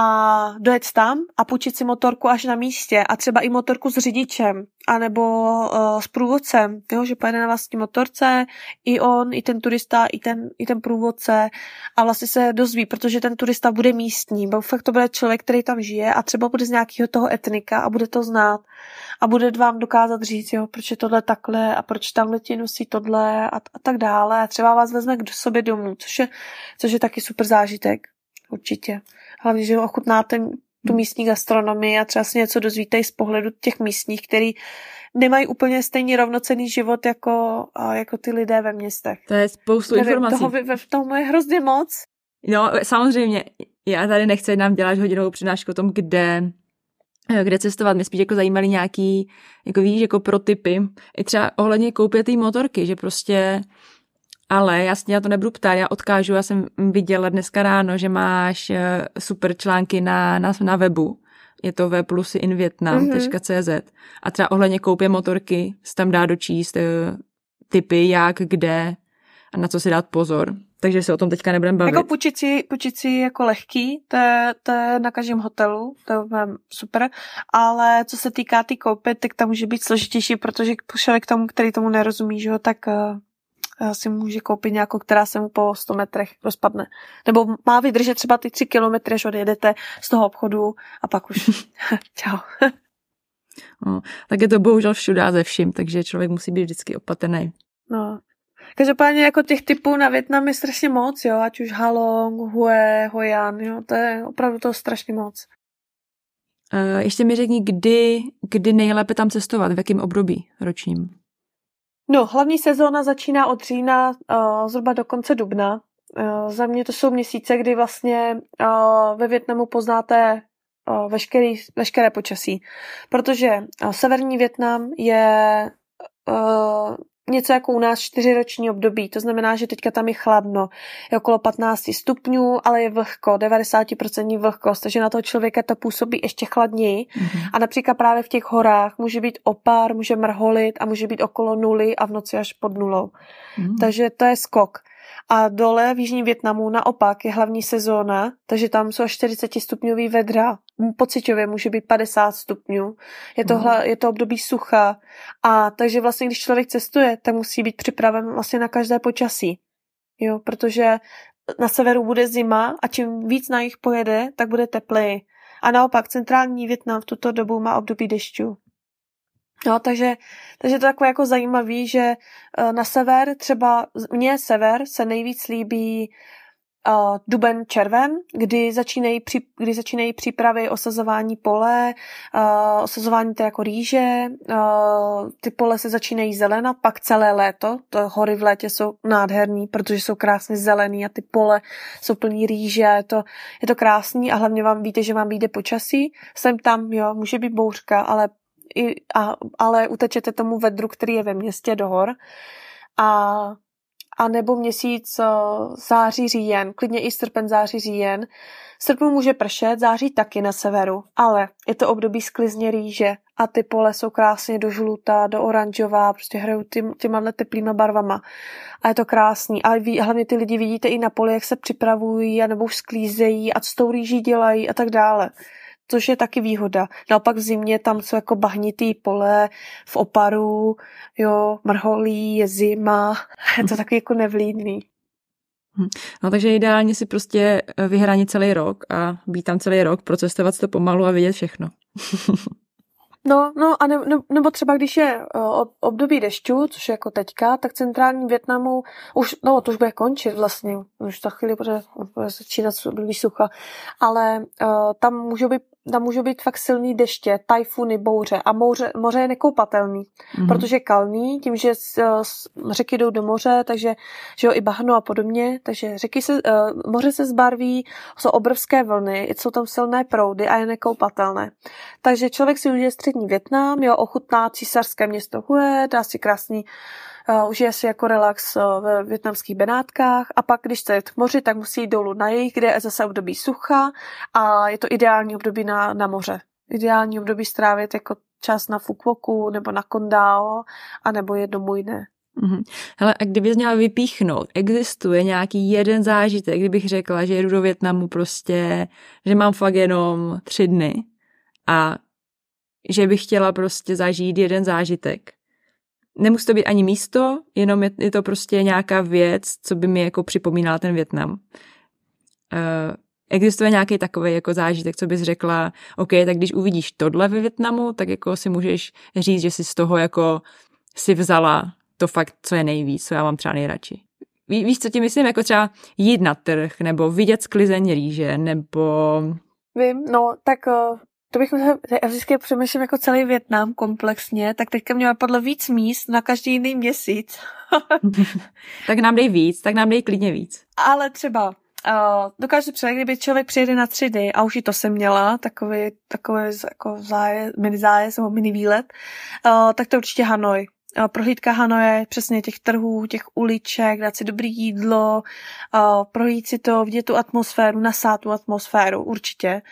a dojet tam a půjčit si motorku až na místě a třeba i motorku s řidičem anebo uh, s průvodcem, jo, že pojede na vlastní motorce, i on, i ten turista, i ten, i ten průvodce a vlastně se dozví, protože ten turista bude místní, bo fakt to bude člověk, který tam žije a třeba bude z nějakého toho etnika a bude to znát a bude vám dokázat říct, jo, proč je tohle takhle a proč tam letí nosí tohle a, a tak dále. A třeba vás vezme k sobě domů, což je, což je taky super zážitek, určitě. Hlavně, že ochutnáte tu místní gastronomii a třeba si něco dozvíte z pohledu těch místních, který nemají úplně stejný rovnocený život jako, jako ty lidé ve městech. To je spoustu Nevím, informací. Toho, v tomu je hrozně moc. No, samozřejmě, já tady nechci nám dělat hodinovou přednášku o tom, kde kde cestovat. Mě spíš jako zajímaly nějaký, jako víš, jako pro typy. I třeba ohledně koupě té motorky, že prostě ale já to nebudu ptát, já odkážu, já jsem viděla dneska ráno, že máš eh, super články na, na, na webu, je to wplusinvietnam.cz a třeba ohledně koupě motorky se tam dá dočíst uh, typy, jak, kde a na co si dát pozor. Takže se o tom teďka nebudeme bavit. Jako půjčit si, jako lehký, to je, to je na každém hotelu, to je super, ale co se týká ty tý koupy, tak tam může být složitější, protože člověk tomu, který tomu nerozumí, že jo, tak uh, si může koupit nějakou, která se mu po 100 metrech rozpadne. Nebo má vydržet třeba ty 3 kilometry, až odjedete z toho obchodu a pak už [laughs] čau. no, tak je to bohužel všude ze vším, takže člověk musí být vždycky opatrný. No, Každopádně jako těch typů na Větnam je strašně moc, jo, ať už Halong, Hue, Hoyan, jo, to je opravdu to strašně moc. Uh, ještě mi řekni, kdy, kdy nejlépe tam cestovat, v jakém období ročním? No, hlavní sezóna začíná od října uh, zhruba do konce dubna. Uh, za mě to jsou měsíce, kdy vlastně uh, ve Větnamu poznáte uh, veškerý, veškeré počasí. Protože uh, severní Větnam je uh, něco jako u nás čtyřiroční období, to znamená, že teďka tam je chladno, je okolo 15 stupňů, ale je vlhko, 90% vlhkost, takže na toho člověka to působí ještě chladněji. Mm-hmm. A například právě v těch horách může být opár, může mrholit a může být okolo nuly a v noci až pod nulou. Mm-hmm. Takže to je skok. A dole v Jižním Větnamu naopak je hlavní sezóna, takže tam jsou až 40 stupňový vedra. Pocitově může být 50 stupňů. Je to, hla, je to období sucha. A takže vlastně, když člověk cestuje, tak musí být připraven vlastně na každé počasí. Jo, protože na severu bude zima a čím víc na jich pojede, tak bude tepleji. A naopak centrální Větnam v tuto dobu má období dešťů. No, takže, takže to je takové jako zajímavý, že uh, na sever, třeba mně sever se nejvíc líbí uh, duben, červen, kdy začínají, při, kdy začínají přípravy osazování pole, uh, osazování to jako rýže, uh, ty pole se začínají zelenat, pak celé léto, to hory v létě jsou nádherný, protože jsou krásně zelený a ty pole jsou plný rýže, je to, je to krásný a hlavně vám víte, že vám vyjde počasí, jsem tam, jo, může být bouřka, ale i, a, ale utečete tomu vedru, který je ve městě do hor. A, a nebo měsíc září, říjen, klidně i srpen, září, říjen. Srpnu může pršet, září taky na severu, ale je to období sklizně rýže a ty pole jsou krásně do žlutá, do oranžová, prostě hrajou ty, těma teplýma barvama. A je to krásný. A ví, hlavně ty lidi vidíte i na poli, jak se připravují, nebo už sklízejí a co s tou rýží dělají a tak dále což je taky výhoda. Naopak v zimě tam jsou jako bahnitý pole v oparu, jo, mrholí, je zima, je to taky jako nevlídný. Hm. No takže ideálně si prostě eh, vyhranit celý rok a být tam celý rok, procestovat to pomalu a vidět všechno. [laughs] No, no a ne, ne, nebo třeba když je uh, období dešťů, což je jako teďka, tak centrální Větnamu už, no to už bude končit vlastně, už za chvíli bude, bude začínat období sucha, ale uh, tam můžou být tam můžou být fakt silný deště, tajfuny, bouře a moře, moře je nekoupatelný, mm-hmm. protože je kalný, tím, že z, z, řeky jdou do moře, takže že jo, i bahno a podobně, takže řeky se, uh, moře se zbarví, jsou obrovské vlny, jsou tam silné proudy a je nekoupatelné. Takže člověk si užije střední Větnam, jo, ochutná císařské město Hue, dá si krásný uh, užije si jako relax uh, ve větnamských Benátkách a pak, když chce jít k moři, tak musí jít dolů na jich, kde je zase období sucha a je to ideální období na, na moře. Ideální období strávit jako čas na Fukuoku nebo na Kondao a nebo jedno jiné. Mm-hmm. Hele, a kdybys měla vypíchnout, existuje nějaký jeden zážitek, kdybych řekla, že jedu do Větnamu prostě, že mám fakt jenom tři dny a že bych chtěla prostě zažít jeden zážitek, nemusí to být ani místo, jenom je, je to prostě nějaká věc, co by mi jako připomínala ten Větnam. Uh, existuje nějaký takový jako zážitek, co bys řekla, OK, tak když uvidíš tohle ve Větnamu, tak jako si můžeš říct, že si z toho jako si vzala to fakt, co je nejvíc, co já mám třeba nejradši. Ví, víš, co ti myslím? Jako třeba jít na trh, nebo vidět sklizeň rýže, nebo... Vím, no, tak uh, to bych já vždycky přemýšlím jako celý Větnam komplexně, tak teďka mě podle víc míst na každý jiný měsíc. [laughs] tak nám dej víc, tak nám dej klidně víc. Ale třeba Uh, dokážu představit, kdyby člověk přijede na tři dny, a už i to jsem měla, takový, takový jako zájezd, mini zájezd nebo mini výlet, uh, tak to určitě Hanoj. Uh, prohlídka Hanoje, přesně těch trhů, těch uliček, dát si dobré jídlo, uh, projít si to, vidět tu atmosféru, nasát tu atmosféru, určitě.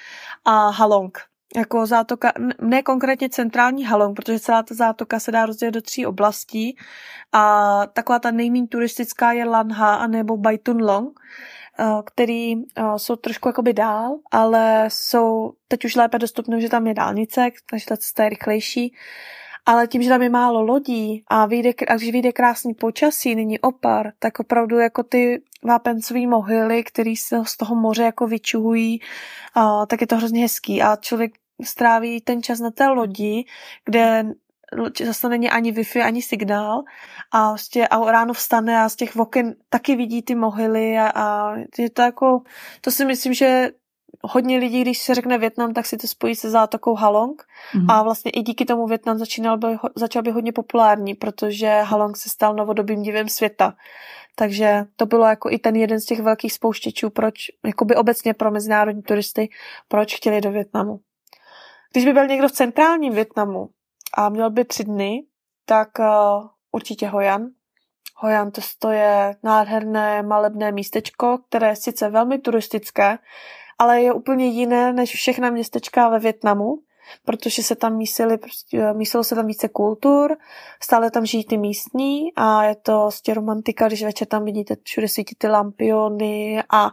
A Halong jako zátoka, ne konkrétně centrální Halong, protože celá ta zátoka se dá rozdělit do tří oblastí a taková ta nejméně turistická je Lanha a nebo Baitunlong, eh, který eh, jsou trošku jakoby dál, ale jsou teď už lépe dostupné, že tam je dálnice, takže ta cesta je rychlejší. Ale tím, že tam je málo lodí a, vyjde, a když vyjde krásný počasí, není opar, tak opravdu jako ty vápencové mohyly, které se z toho moře jako vyčuhují, tak je to hrozně hezký. A člověk stráví ten čas na té lodi, kde zase není ani Wi-Fi, ani signál a, vlastně, a ráno vstane a z těch oken taky vidí ty mohyly a, a je to jako, to si myslím, že hodně lidí, když se řekne Větnam, tak si to spojí se zátokou Halong mm-hmm. a vlastně i díky tomu Větnam začínal by, začal být hodně populární, protože Halong se stal novodobým divem světa. Takže to bylo jako i ten jeden z těch velkých spouštěčů, proč, jakoby obecně pro mezinárodní turisty, proč chtěli do Větnamu. Když by byl někdo v centrálním Větnamu a měl by tři dny, tak uh, určitě Hojan. Hojan to je nádherné malebné místečko, které je sice velmi turistické, ale je úplně jiné než všechna městečka ve Větnamu, protože se tam mísili, prostě, mísilo se tam více kultur, stále tam žijí ty místní a je to prostě romantika, když večer tam vidíte všude svítí ty lampiony a,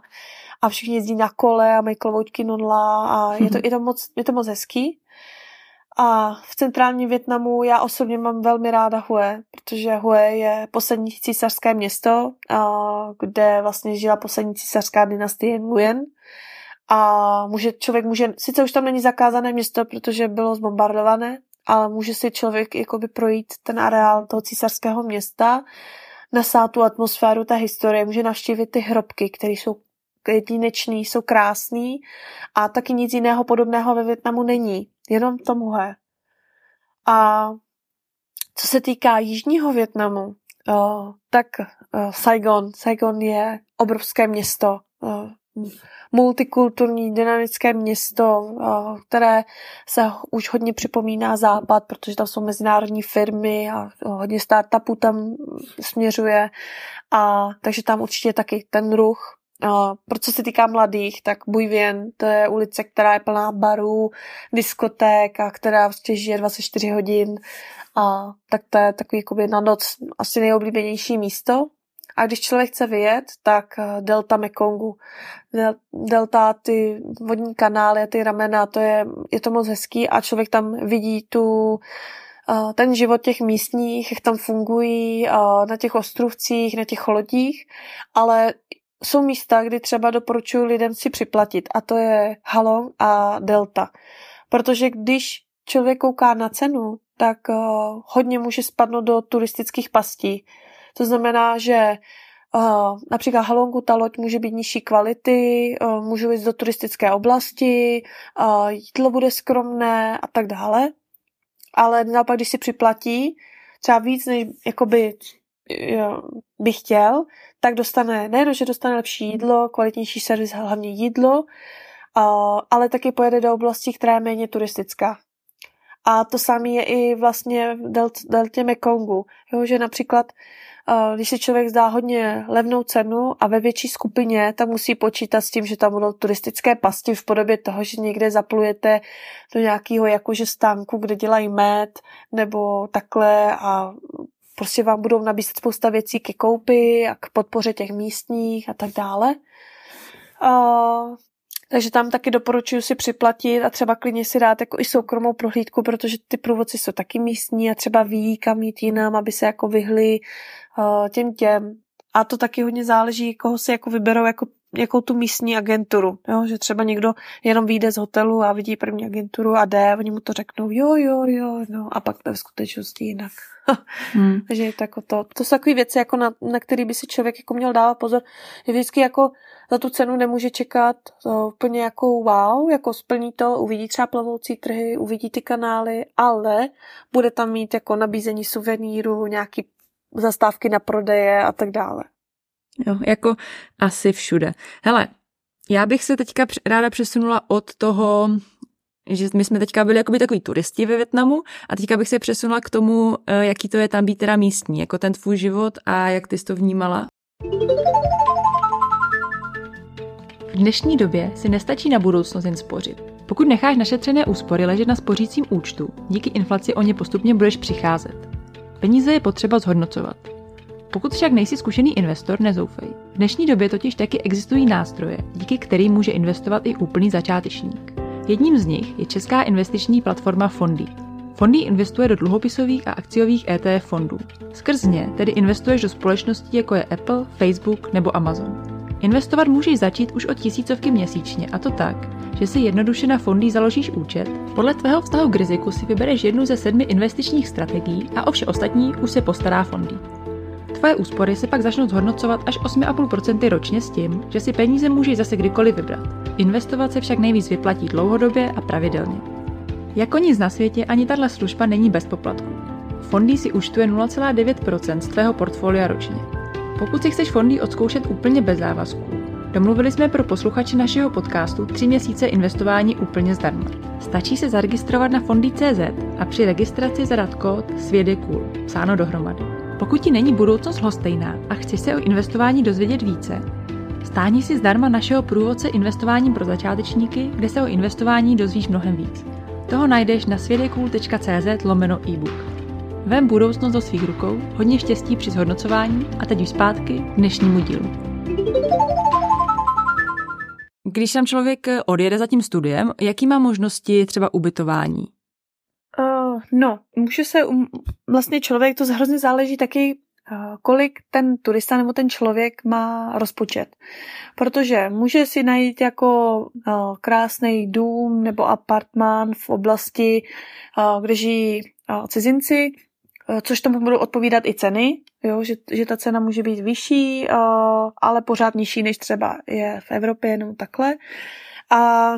a všichni jezdí na kole a mají klovoučky nonla a je to, je to, moc, je to moc hezký. A v centrálním Větnamu já osobně mám velmi ráda Hue, protože Hue je poslední císařské město, kde vlastně žila poslední císařská dynastie Nguyen a může, člověk může, sice už tam není zakázané město, protože bylo zbombardované, ale může si člověk jakoby projít ten areál toho císařského města, nasát tu atmosféru té historie, může navštívit ty hrobky, které jsou jedinečný, jsou krásný a taky nic jiného podobného ve Větnamu není, jenom tomuhle. A co se týká jižního Větnamu, tak Saigon, Saigon je obrovské město, multikulturní, dynamické město, které se už hodně připomíná západ, protože tam jsou mezinárodní firmy a hodně startupů tam směřuje. A takže tam určitě taky ten ruch. Pro co se týká mladých, tak Bujvien, to je ulice, která je plná barů, diskoték a která prostě žije 24 hodin. A tak to je takový jakoby na noc asi nejoblíbenější místo. A když člověk chce vyjet, tak eh, delta Mekongu. Delta, ty vodní kanály, ty ramena, to je, je to moc hezký a člověk tam vidí tu, eh, ten život těch místních, jak tam fungují eh, na těch ostrovcích, na těch lodích, ale jsou místa, kdy třeba doporučuji lidem si připlatit a to je Halong a Delta. Protože když člověk kouká na cenu, tak hodně může spadnout do turistických pastí to znamená, že Uh, například Halongu ta loď může být nižší kvality, uh, můžu jít do turistické oblasti, uh, jídlo bude skromné a tak dále. Ale naopak, když si připlatí třeba víc, než jakoby by chtěl, tak dostane, nejen, že dostane lepší jídlo, kvalitnější servis, hlavně jídlo, ale taky pojede do oblasti, která je méně turistická. A to samé je i vlastně v deltě Mekongu, jo, že například když si člověk zdá hodně levnou cenu a ve větší skupině, tak musí počítat s tím, že tam budou turistické pasti v podobě toho, že někde zaplujete do nějakého jakože stánku, kde dělají med nebo takhle a prostě vám budou nabízet spousta věcí ke koupi a k podpoře těch místních a tak dále. Takže tam taky doporučuji si připlatit a třeba klidně si dát jako i soukromou prohlídku, protože ty průvodci jsou taky místní a třeba ví, kam jít jinam, aby se jako vyhli uh, těm těm. A to taky hodně záleží, koho si jako vyberou jako jakou tu místní agenturu, jo? že třeba někdo jenom vyjde z hotelu a vidí první agenturu a jde, oni mu to řeknou, jo, jo, jo, no, a pak to v skutečnosti jinak. Hmm. [laughs] Takže to, jako to, to jsou takové věci, jako na, na které by si člověk jako měl dávat pozor, že vždycky jako za tu cenu nemůže čekat to úplně jako wow, jako splní to, uvidí třeba plavoucí trhy, uvidí ty kanály, ale bude tam mít jako nabízení suvenýru, nějaký zastávky na prodeje a tak dále. Jo, jako asi všude. Hele, já bych se teďka ráda přesunula od toho, že my jsme teďka byli jakoby takový turisti ve Větnamu a teďka bych se přesunula k tomu, eh, jaký to je tam být teda místní, jako ten tvůj život a jak ty jsi to vnímala. V dnešní době si nestačí na budoucnost jen spořit. Pokud necháš našetřené úspory ležet na spořícím účtu, díky inflaci o ně postupně budeš přicházet. Peníze je potřeba zhodnocovat. Pokud však nejsi zkušený investor, nezoufej. V dnešní době totiž taky existují nástroje, díky kterým může investovat i úplný začátečník. Jedním z nich je česká investiční platforma Fondy. Fondy investuje do dluhopisových a akciových ETF fondů. Skrz ně tedy investuješ do společností jako je Apple, Facebook nebo Amazon. Investovat můžeš začít už od tisícovky měsíčně a to tak, že si jednoduše na fondy založíš účet, podle tvého vztahu k riziku si vybereš jednu ze sedmi investičních strategií a o vše ostatní už se postará fondy. Tvoje úspory se pak začnou zhodnocovat až 8,5% ročně s tím, že si peníze můžeš zase kdykoliv vybrat. Investovat se však nejvíc vyplatí dlouhodobě a pravidelně. Jako nic na světě ani tahle služba není bez poplatku. Fondy si účtuje 0,9% z tvého portfolia ročně. Pokud si chceš fondy odzkoušet úplně bez závazků, domluvili jsme pro posluchače našeho podcastu tři měsíce investování úplně zdarma. Stačí se zaregistrovat na fondy.cz a při registraci zadat kód SVědekůl, psáno dohromady. Pokud ti není budoucnost lhostejná a chceš se o investování dozvědět více, stáhni si zdarma našeho průvodce investování pro začátečníky, kde se o investování dozvíš mnohem víc. Toho najdeš na svědekul.cz lomeno e-book. Vem budoucnost do svých rukou, hodně štěstí při zhodnocování a teď už zpátky k dnešnímu dílu. Když tam člověk odjede za tím studiem, jaký má možnosti třeba ubytování? No, může se, um, vlastně člověk, to hrozně záleží taky, uh, kolik ten turista nebo ten člověk má rozpočet. Protože může si najít jako uh, krásný dům nebo apartmán v oblasti, uh, kde žijí cizinci, což tomu budou odpovídat i ceny, jo, že, že ta cena může být vyšší, ale pořád nižší, než třeba je v Evropě nebo takhle. A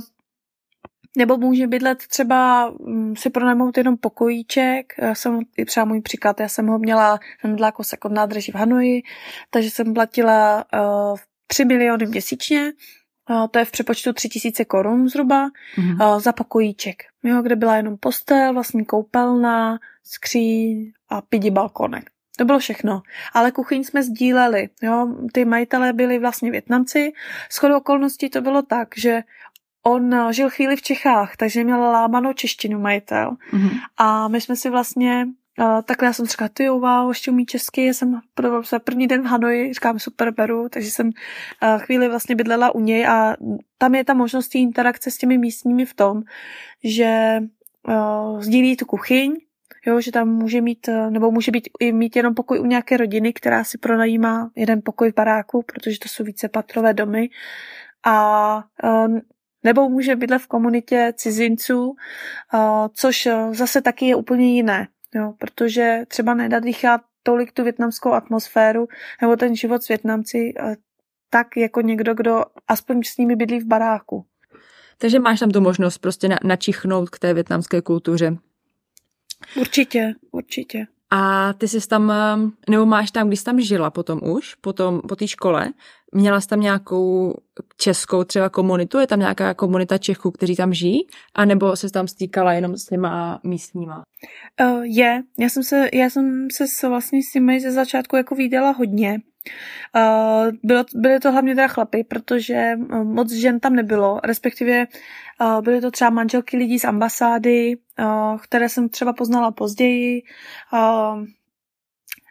nebo může bydlet třeba mm, si pronajmout jenom pokojíček. Já jsem, i třeba můj příklad, já jsem ho měla na kousek od nádraží v Hanoji, takže jsem platila uh, 3 miliony měsíčně, uh, to je v přepočtu 3 tisíce korun zhruba, mm-hmm. uh, za pokojíček, jo, kde byla jenom postel, vlastní koupelna, skříň a pidi balkonek. To bylo všechno. Ale kuchyň jsme sdíleli. Jo? Ty majitelé byli vlastně Větnamci. S okolností to bylo tak, že on eh, žil chvíli v Čechách, takže měl lámanou češtinu majitel. Mm-hmm. A my jsme si vlastně Uh, takhle já jsem říkala, ty wow, ještě umí česky, já jsem se první den v Hanoji, říkám super, beru, takže jsem uh, chvíli vlastně bydlela u něj a tam je ta možnost interakce s těmi místními v tom, že uh, sdílí tu kuchyň, jo, že tam může mít, nebo může být, mít jenom pokoj u nějaké rodiny, která si pronajímá jeden pokoj v baráku, protože to jsou více patrové domy a nebo může bydlet v komunitě cizinců, což e, zase taky je úplně jiné, jo, protože třeba nedadýchá tolik tu větnamskou atmosféru nebo ten život s Větnamci e, tak jako někdo, kdo aspoň s nimi bydlí v baráku. Takže máš tam tu možnost prostě načichnout k té větnamské kultuře. Určitě, určitě. A ty jsi tam, nebo máš tam, když jsi tam žila potom už, potom, po té škole, měla jsi tam nějakou českou třeba komunitu, je tam nějaká komunita Čechů, kteří tam žijí, anebo se tam stýkala jenom s těma místníma? Uh, je, já jsem se, já jsem se vlastně s nimi ze začátku jako viděla hodně. Uh, bylo, byly to hlavně teda chlapy, protože uh, moc žen tam nebylo, respektive uh, byly to třeba manželky lidí z ambasády, uh, které jsem třeba poznala později.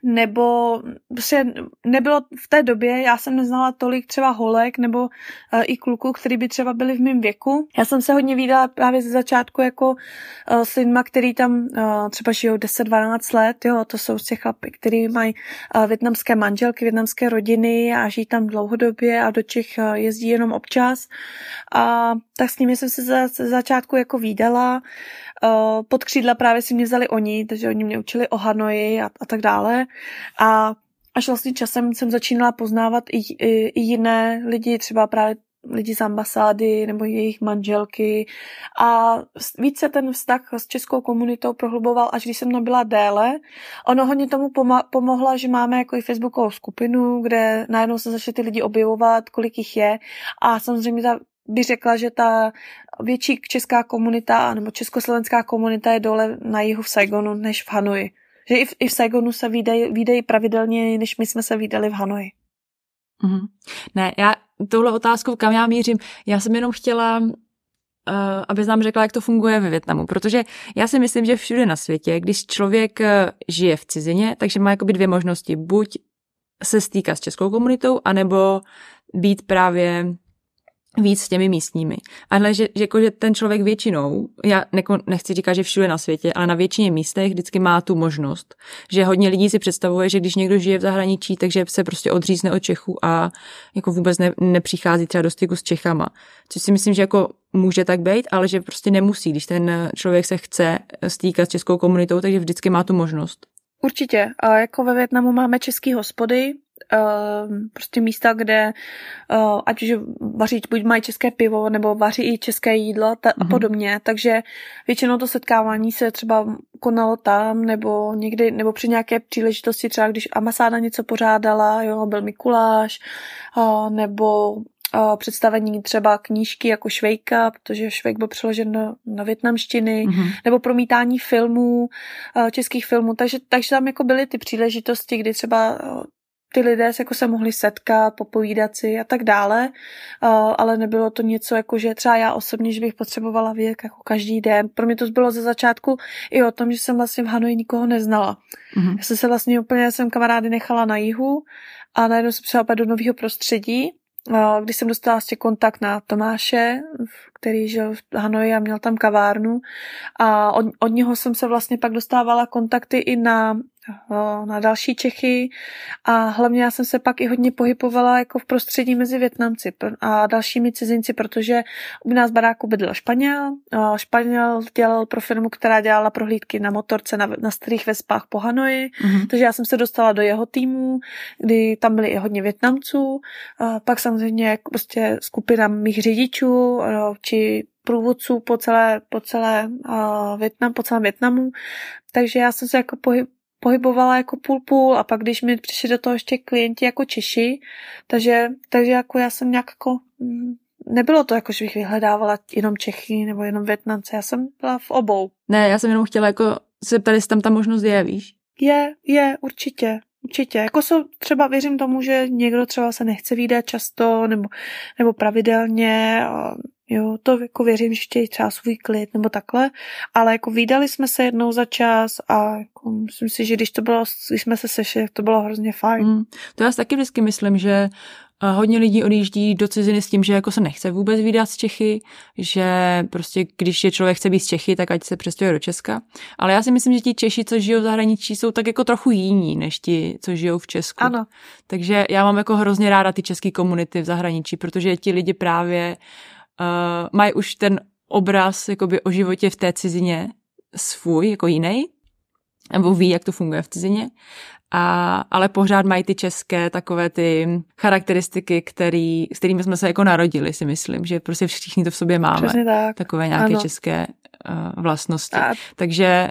Nebo prostě nebylo v té době, já jsem neznala tolik třeba holek nebo uh, i kluků, který by třeba byli v mém věku. Já jsem se hodně vydala právě ze začátku jako uh, s lidma, který tam uh, třeba žijou 10-12 let, jo, to jsou těch chlapy, který mají uh, větnamské manželky, větnamské rodiny a žijí tam dlouhodobě a do Čech uh, jezdí jenom občas. A tak s nimi jsem se za, ze začátku jako výdala. Uh, pod křídla právě si mě vzali oni, takže oni mě učili o Hanoji a, a tak dále. A až vlastně časem jsem začínala poznávat i, i, i jiné lidi, třeba právě lidi z ambasády nebo jejich manželky a více ten vztah s českou komunitou prohluboval, až když jsem tam byla déle. Ono hodně tomu pomohla, že máme jako i facebookovou skupinu, kde najednou se začaly ty lidi objevovat, kolik jich je a samozřejmě ta bych řekla, že ta větší česká komunita nebo československá komunita je dole na jihu v Saigonu než v Hanoji. Že i v, i v Saigonu se výdají, výdají pravidelně, než my jsme se výdali v Hanoji. Mm-hmm. Ne, já touhle otázkou, kam já mířím, já jsem jenom chtěla aby nám řekla, jak to funguje ve Větnamu. Protože já si myslím, že všude na světě, když člověk eh, žije v cizině, takže má jakoby dvě možnosti. Buď se stýkat s českou komunitou, anebo být právě víc s těmi místními. Ale že, že, jako, že ten člověk většinou, já neko, nechci říkat, že všude na světě, ale na většině místech vždycky má tu možnost. Že hodně lidí si představuje, že když někdo žije v zahraničí, takže se prostě odřízne od Čechů a jako vůbec ne, nepřichází třeba do styku s Čechama. Což si myslím, že jako může tak být, ale že prostě nemusí, když ten člověk se chce stýkat s českou komunitou, takže vždycky má tu možnost. Určitě. A jako ve Větnamu máme český hospody, Uh, prostě místa, kde uh, ať už vaří, buď mají české pivo, nebo vaří i české jídlo ta, a mhm. podobně, takže většinou to setkávání se třeba konalo tam, nebo někdy, nebo při nějaké příležitosti, třeba když ambasáda něco pořádala, jo, byl Mikuláš, uh, nebo představení třeba knížky jako Švejka, protože Švejk byl přeložen na, na větnamštiny, mm-hmm. nebo promítání filmů, českých filmů, takže, takže tam jako byly ty příležitosti, kdy třeba ty lidé se, jako se mohli setkat, popovídat si a tak dále, ale nebylo to něco, jako že třeba já osobně, že bych potřebovala vědět jako každý den. Pro mě to bylo ze začátku i o tom, že jsem vlastně v Hanoji nikoho neznala. Mm-hmm. Já jsem se vlastně úplně, jsem kamarády nechala na jihu a najednou jsem přišla do nového prostředí, když jsem dostala vlastně kontakt na Tomáše, který žil v Hanoji a měl tam kavárnu a od, od něho jsem se vlastně pak dostávala kontakty i na na další Čechy a hlavně já jsem se pak i hodně pohybovala jako v prostředí mezi Větnamci a dalšími cizinci, protože u nás baráku bydl Španěl. Španěl dělal pro firmu, která dělala prohlídky na motorce na, na starých vespách po Hanoji, mm-hmm. takže já jsem se dostala do jeho týmu, kdy tam byli i hodně Větnamců. A pak samozřejmě prostě skupina mých řidičů či průvodců po celé, po celé uh, Větnam, po celém Větnamu. Takže já jsem se jako pohyb, pohybovala jako půl-půl a pak když mi přišli do toho ještě klienti jako Češi, takže, takže jako já jsem nějak jako mm, nebylo to jako, že bych vyhledávala jenom Čechy nebo jenom Větnamce, já jsem byla v obou. Ne, já jsem jenom chtěla jako se ptát, jestli tam ta možnost je, víš? Je, je, určitě. Určitě. Jako jsou, třeba věřím tomu, že někdo třeba se nechce výdat často nebo, nebo pravidelně. Jo, to jako věřím, že chtějí třeba svůj klid nebo takhle, ale jako vydali jsme se jednou za čas a jako myslím si, že když to bylo, když jsme se sešli, to bylo hrozně fajn. Mm, to já si taky vždycky myslím, že eh, hodně lidí odjíždí do ciziny s tím, že jako se nechce vůbec vydat z Čechy, že prostě když je člověk chce být z Čechy, tak ať se přestěhuje do Česka. Ale já si myslím, že ti Češi, co žijou v zahraničí, jsou tak jako trochu jiní, než ti, co žijou v Česku. Ano. Takže já mám jako hrozně ráda ty české komunity v zahraničí, protože ti lidi právě uh, mají už ten obraz jakoby o životě v té cizině svůj, jako jiný, nebo ví, jak to funguje v cizině, a, ale pořád mají ty české takové ty charakteristiky, který, s kterými jsme se jako narodili, si myslím, že prostě všichni to v sobě máme. tak. Takové nějaké ano. české uh, vlastnosti. A... Takže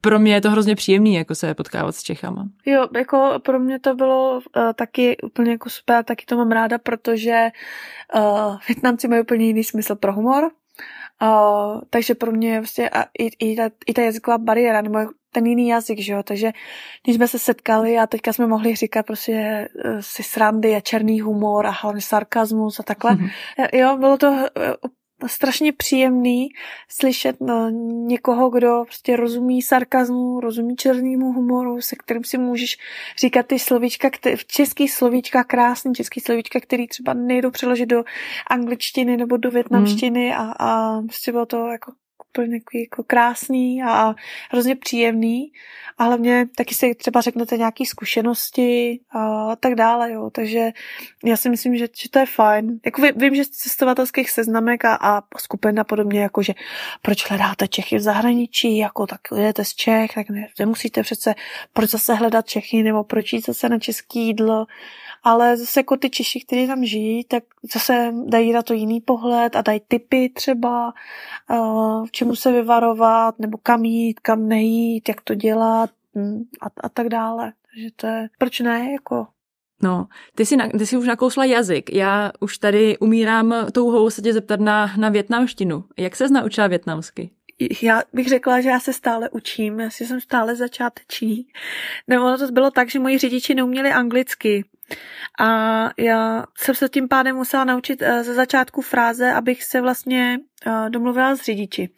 pro mě je to hrozně příjemný, jako se potkávat s Čechama. Jo, jako pro mě to bylo uh, taky úplně jako super, taky to mám ráda, protože uh, Větnamci mají úplně jiný smysl pro humor, uh, takže pro mě vlastně a i, i, ta, i ta jazyková bariéra, nebo ten jiný jazyk, že jo, takže když jsme se setkali a teďka jsme mohli říkat prostě si srandy a černý humor a hlavně sarkazmus a takhle, mm-hmm. jo, bylo to strašně příjemný slyšet na někoho, kdo prostě rozumí sarkazmu, rozumí černému humoru, se kterým si můžeš říkat ty slovíčka, v český slovíčka, krásný český slovíčka, který třeba nejdou přeložit do angličtiny nebo do větnamštiny mm. a, a prostě bylo to jako úplně jako, krásný a hrozně příjemný a hlavně taky si třeba řeknete nějaké zkušenosti a tak dále, jo. Takže já si myslím, že, že to je fajn. Jako vím, že cestovatelských seznamek a, a skupin a podobně, jako že proč hledáte Čechy v zahraničí, jako tak jdete z Čech, tak ne, nemusíte přece, proč zase hledat Čechy, nebo proč jít zase na české jídlo, ale zase jako ty Češi, kteří tam žijí, tak zase dají na to jiný pohled a dají typy třeba, v čemu se vyvarovat, nebo kam jít, kam nejít, jak to dělat hm, a, a tak dále. Takže to je, proč ne, jako No, ty jsi, na, ty jsi už nakousla jazyk. Já už tady umírám touhou se tě zeptat na, na větnamštinu. Jak se naučila větnamsky? Já bych řekla, že já se stále učím, já jsem stále začáteční. Nebo to bylo tak, že moji řidiči neuměli anglicky, A já jsem se tím pádem musela naučit eh, ze začátku fráze, abych se vlastně eh, domluvila s řidiči.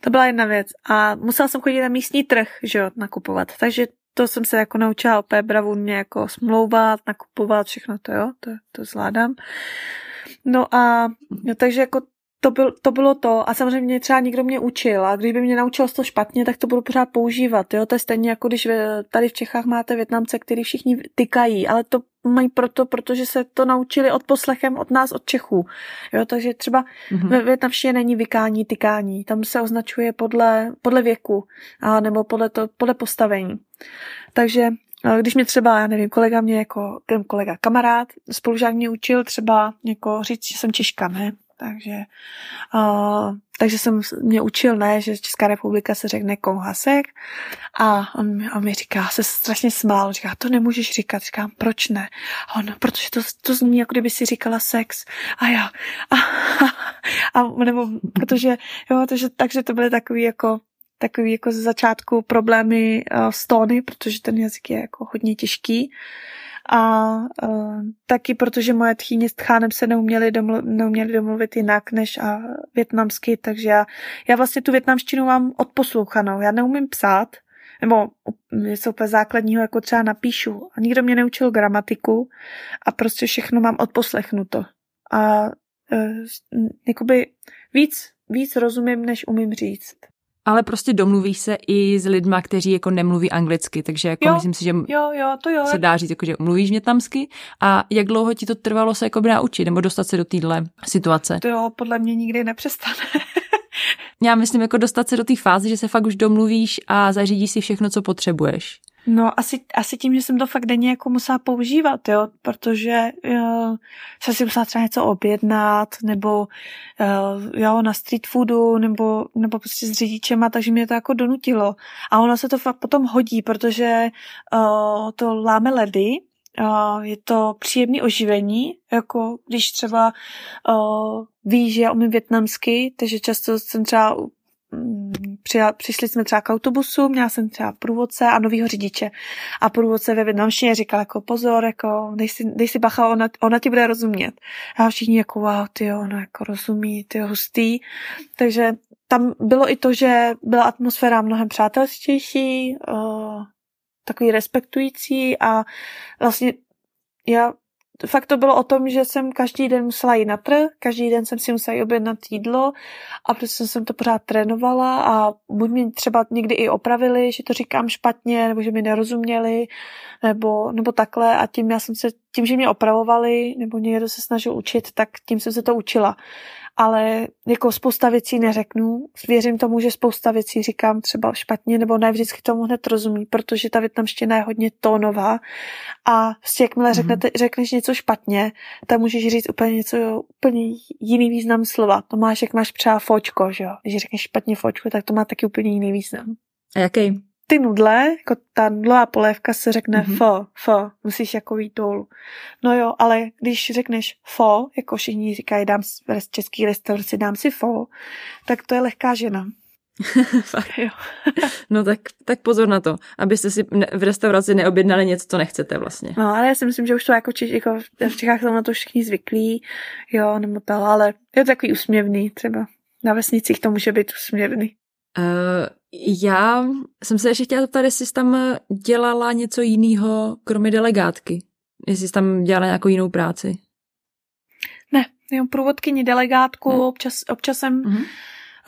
To byla jedna věc. A musela jsem chodit na místní trh, že jo, nakupovat. Takže to jsem se jako naučila opět bravurně jako smlouvat, nakupovat, všechno to, jo, to, to zvládám. No a no, takže jako to, byl, to bylo to a samozřejmě třeba někdo mě učil a kdyby mě naučil to špatně, tak to budu pořád používat. Jo? To je stejně jako když tady v Čechách máte Větnamce, který všichni tykají, ale to mají proto, protože se to naučili od poslechem od nás, od Čechů. Jo? Takže třeba mm-hmm. ve Větnamštině není vykání, tykání. Tam se označuje podle, podle věku a nebo podle, to, podle postavení. Takže když mě třeba, já nevím, kolega mě jako, ten kolega kamarád, spolužák mě učil třeba jako říct, že jsem Češka, ne? Takže, uh, takže jsem mě učil, ne, že Česká republika se řekne Konghasek a on, on mi říká, se strašně smál, říká, to nemůžeš říkat, říkám, proč ne? A on, protože to, to zní, jako kdyby si říkala sex. A já, a, [laughs] a, a nebo, protože, jo, takže, takže to byly takový jako takový jako ze začátku problémy uh, s tóny, protože ten jazyk je jako hodně těžký a uh, taky protože moje tchýně s tchánem se neuměli, domlu, neuměli domluvit jinak než a větnamsky, takže já, já vlastně tu větnamštinu mám odposlouchanou. Já neumím psát, nebo něco úplně základního, jako třeba napíšu. A nikdo mě neučil gramatiku a prostě všechno mám odposlechnuto. A uh, jakoby víc, víc rozumím, než umím říct ale prostě domluvíš se i s lidma, kteří jako nemluví anglicky, takže jako jo, myslím si, že jo, jo, to jo. se dá říct, jako, že mluvíš větnamsky a jak dlouho ti to trvalo se jako naučit nebo dostat se do téhle situace? To jo, podle mě nikdy nepřestane. Já myslím jako dostat se do té fáze, že se fakt už domluvíš a zařídíš si všechno, co potřebuješ. No asi, asi tím, že jsem to fakt denně jako musela používat, jo, protože jo, jsem si musela třeba něco objednat, nebo jo, na street foodu, nebo, nebo prostě s řidičema, takže mě to jako donutilo. A ono se to fakt potom hodí, protože uh, to láme ledy, Uh, je to příjemné oživení, jako když třeba uh, víš, že já umím větnamsky, takže často jsem třeba přijel, přišli jsme třeba k autobusu, měla jsem třeba průvodce a novýho řidiče. A průvodce ve větnamštině říkal jako pozor, jako dej si, dej si bacha, ona, ona ti bude rozumět. A všichni jako wow, ty ona jako rozumí, ty hustý. Takže tam bylo i to, že byla atmosféra mnohem přátelštější, uh, takový respektující a vlastně já fakt to bylo o tom, že jsem každý den musela jít na trh, každý den jsem si musela objednat jídlo a prostě jsem to pořád trénovala a buď mě třeba někdy i opravili, že to říkám špatně, nebo že mi nerozuměli, nebo, nebo takhle. A tím já jsem se, tím, že mě opravovali, nebo někdo se snažil učit, tak tím jsem se to učila ale jako spousta věcí neřeknu. Věřím tomu, že spousta věcí říkám třeba špatně, nebo ne vždycky tomu hned rozumí, protože ta větnamština je hodně tónová a prostě jakmile mm-hmm. řeknete, řekneš něco špatně, tak můžeš říct úplně něco, úplně jiný význam slova. To máš, jak máš třeba fočko, že jo? Když řekneš špatně fočko, tak to má taky úplně jiný význam. A jaký? Ty nudle, jako ta nudlová polévka se řekne mm-hmm. fo, fo, musíš jako jít dolů. No jo, ale když řekneš fo, jako všichni říkají, dám v český restauraci, dám si fo, tak to je lehká žena. [laughs] [laughs] No tak, tak pozor na to, abyste si v restauraci neobjednali něco, co nechcete vlastně. No ale já si myslím, že už to jako, či, jako v Čechách jsou na to všichni zvyklí, jo, nebo to, ale je to takový úsměvný třeba. Na vesnicích to může být úsměvný. Uh, já jsem se ještě chtěla zeptat, jestli jsi tam dělala něco jiného, kromě delegátky. Jestli jsi tam dělala nějakou jinou práci. Ne, jenom průvodkyni delegátku, ne. občas, občas jsem mm-hmm.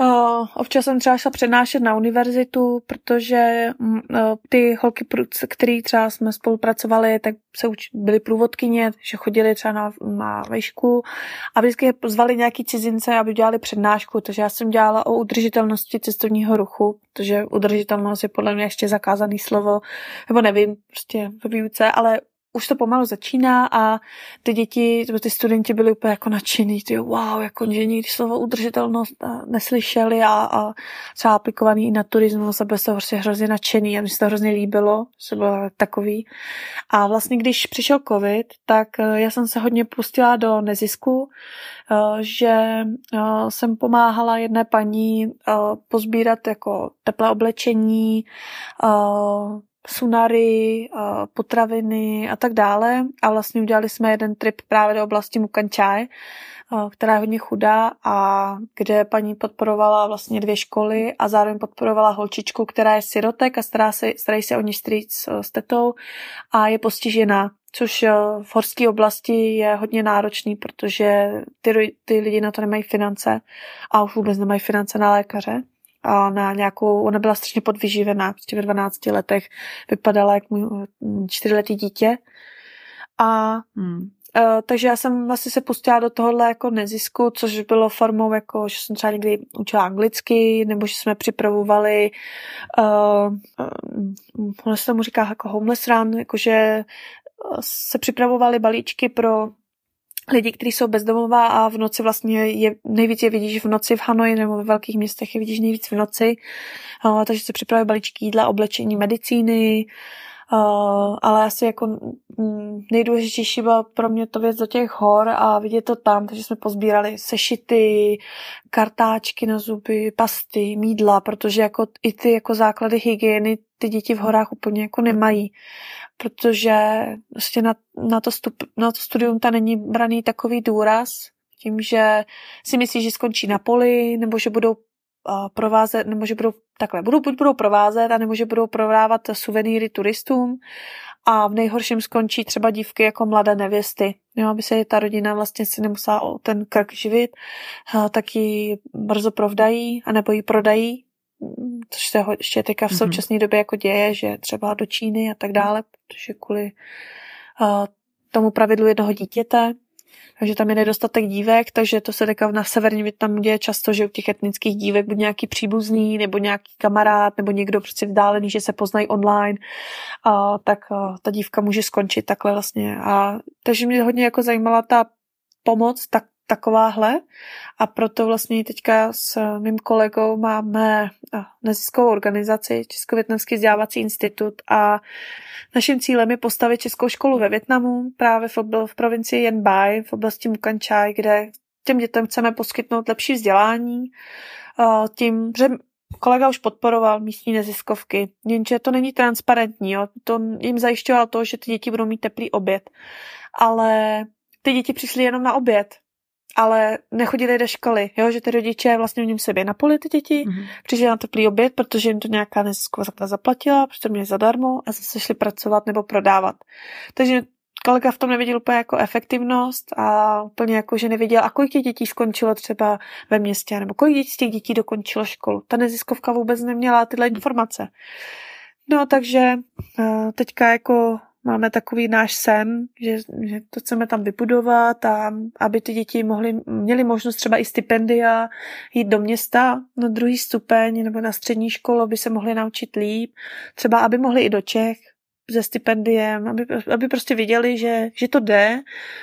Uh, občas jsem třeba šla přednášet na univerzitu, protože uh, ty holky, které třeba jsme spolupracovali, tak se byly průvodkyně, že chodili třeba na, na vejšku a vždycky je pozvali nějaký cizince, aby dělali přednášku, takže já jsem dělala o udržitelnosti cestovního ruchu, protože udržitelnost je podle mě ještě zakázaný slovo, nebo nevím, prostě ve výuce, ale už to pomalu začíná a ty děti, ty studenti byli úplně jako nadšený, ty wow, jako že nikdy slovo udržitelnost neslyšeli a, a třeba aplikovaný i na turismus a byl to prostě hrozně nadšený a mi se to hrozně líbilo, že bylo takový. A vlastně když přišel covid, tak eh, já jsem se hodně pustila do nezisku, eh, že eh, jsem pomáhala jedné paní pozbírat jako teplé oblečení, sunary, potraviny a tak dále. A vlastně udělali jsme jeden trip právě do oblasti Mukančaj, která je hodně chudá a kde paní podporovala vlastně dvě školy a zároveň podporovala holčičku, která je sirotek a stará se, starají se o ní strýc s tetou a je postižená což v horské oblasti je hodně náročný, protože ty, ty lidi na to nemají finance a už vůbec nemají finance na lékaře na nějakou, ona byla strašně podvyživená, prostě ve 12 letech vypadala jak můj čtyřletý dítě. A hmm. Uh, takže já jsem vlastně se pustila do tohohle jako nezisku, což bylo formou, jako, že jsem třeba někdy učila anglicky, nebo že jsme připravovali, uh, uh, se tomu říká jako homeless run, jakože se připravovaly balíčky pro lidi, kteří jsou bezdomová a v noci vlastně je, nejvíc je vidíš v noci v Hanoji nebo ve velkých městech je vidíš nejvíc v noci, uh, takže se připravuje balíčky jídla, oblečení, medicíny, Uh, ale asi jako mm, nejdůležitější byla pro mě to věc do těch hor a vidět to tam, takže jsme pozbírali sešity, kartáčky na zuby, pasty, mídla, protože jako i ty jako základy hygieny ty děti v horách úplně jako nemají, protože vlastně na, na, to, stup, na to studium ta není braný takový důraz, tím, že si myslí, že skončí na poli, nebo že budou provázet, nebo že budou takhle, budou, buď budou provázet, anebo že budou prodávat suvenýry turistům a v nejhorším skončí třeba dívky jako mladé nevěsty. Jo, aby se ta rodina vlastně si nemusela o ten krk živit, tak ji brzo provdají, anebo ji prodají, což se ještě teďka v mhm. současné době jako děje, že třeba do Číny a tak dále, protože kvůli tomu pravidlu jednoho dítěte, takže tam je nedostatek dívek, takže to se teďka na severním Větnamu děje často, že u těch etnických dívek bude nějaký příbuzný nebo nějaký kamarád nebo někdo prostě vzdálený, že se poznají online, a, tak a, ta dívka může skončit takhle vlastně. A, takže mě hodně jako zajímala ta pomoc tak takováhle. A proto vlastně teďka s mým kolegou máme neziskovou organizaci Českovětnamský vzdělávací institut a naším cílem je postavit českou školu ve Větnamu právě v, v provincii Yen Bai, v oblasti Mukančaj, kde těm dětem chceme poskytnout lepší vzdělání. Tím, že kolega už podporoval místní neziskovky, jenže to není transparentní, jo. to jim zajišťoval to, že ty děti budou mít teplý oběd, ale ty děti přišly jenom na oběd, ale nechodili do školy, jo, že ty rodiče vlastně v něm sobě napoli ty děti, mm-hmm. přišli na teplý oběd, protože jim to nějaká nezisková zaplatila, protože to měli zadarmo a zase šli pracovat nebo prodávat. Takže kolega v tom neviděl úplně jako efektivnost a úplně jako, že neviděl, a kolik těch dětí skončilo třeba ve městě, nebo kolik dětí z těch dětí dokončilo školu. Ta neziskovka vůbec neměla tyhle informace. No, takže uh, teďka jako máme takový náš sen, že, že to chceme tam vybudovat a aby ty děti mohly, měly možnost třeba i stipendia jít do města na druhý stupeň nebo na střední školu, aby se mohli naučit líp, třeba aby mohli i do Čech se stipendiem, aby, aby prostě viděli, že, že to jde,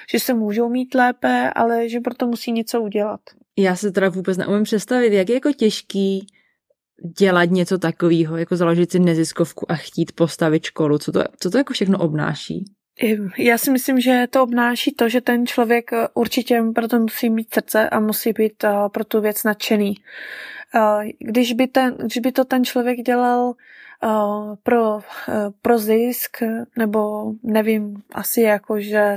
že se můžou mít lépe, ale že proto musí něco udělat. Já se teda vůbec neumím představit, jak je jako těžký dělat něco takového, jako založit si neziskovku a chtít postavit školu? Co to, co to jako všechno obnáší? Já si myslím, že to obnáší to, že ten člověk eh, určitě proto musí mít srdce a musí být eh, pro tu věc nadšený. Eh, když by, ten, když by to ten člověk dělal pro, pro zisk, nebo nevím, asi jako, že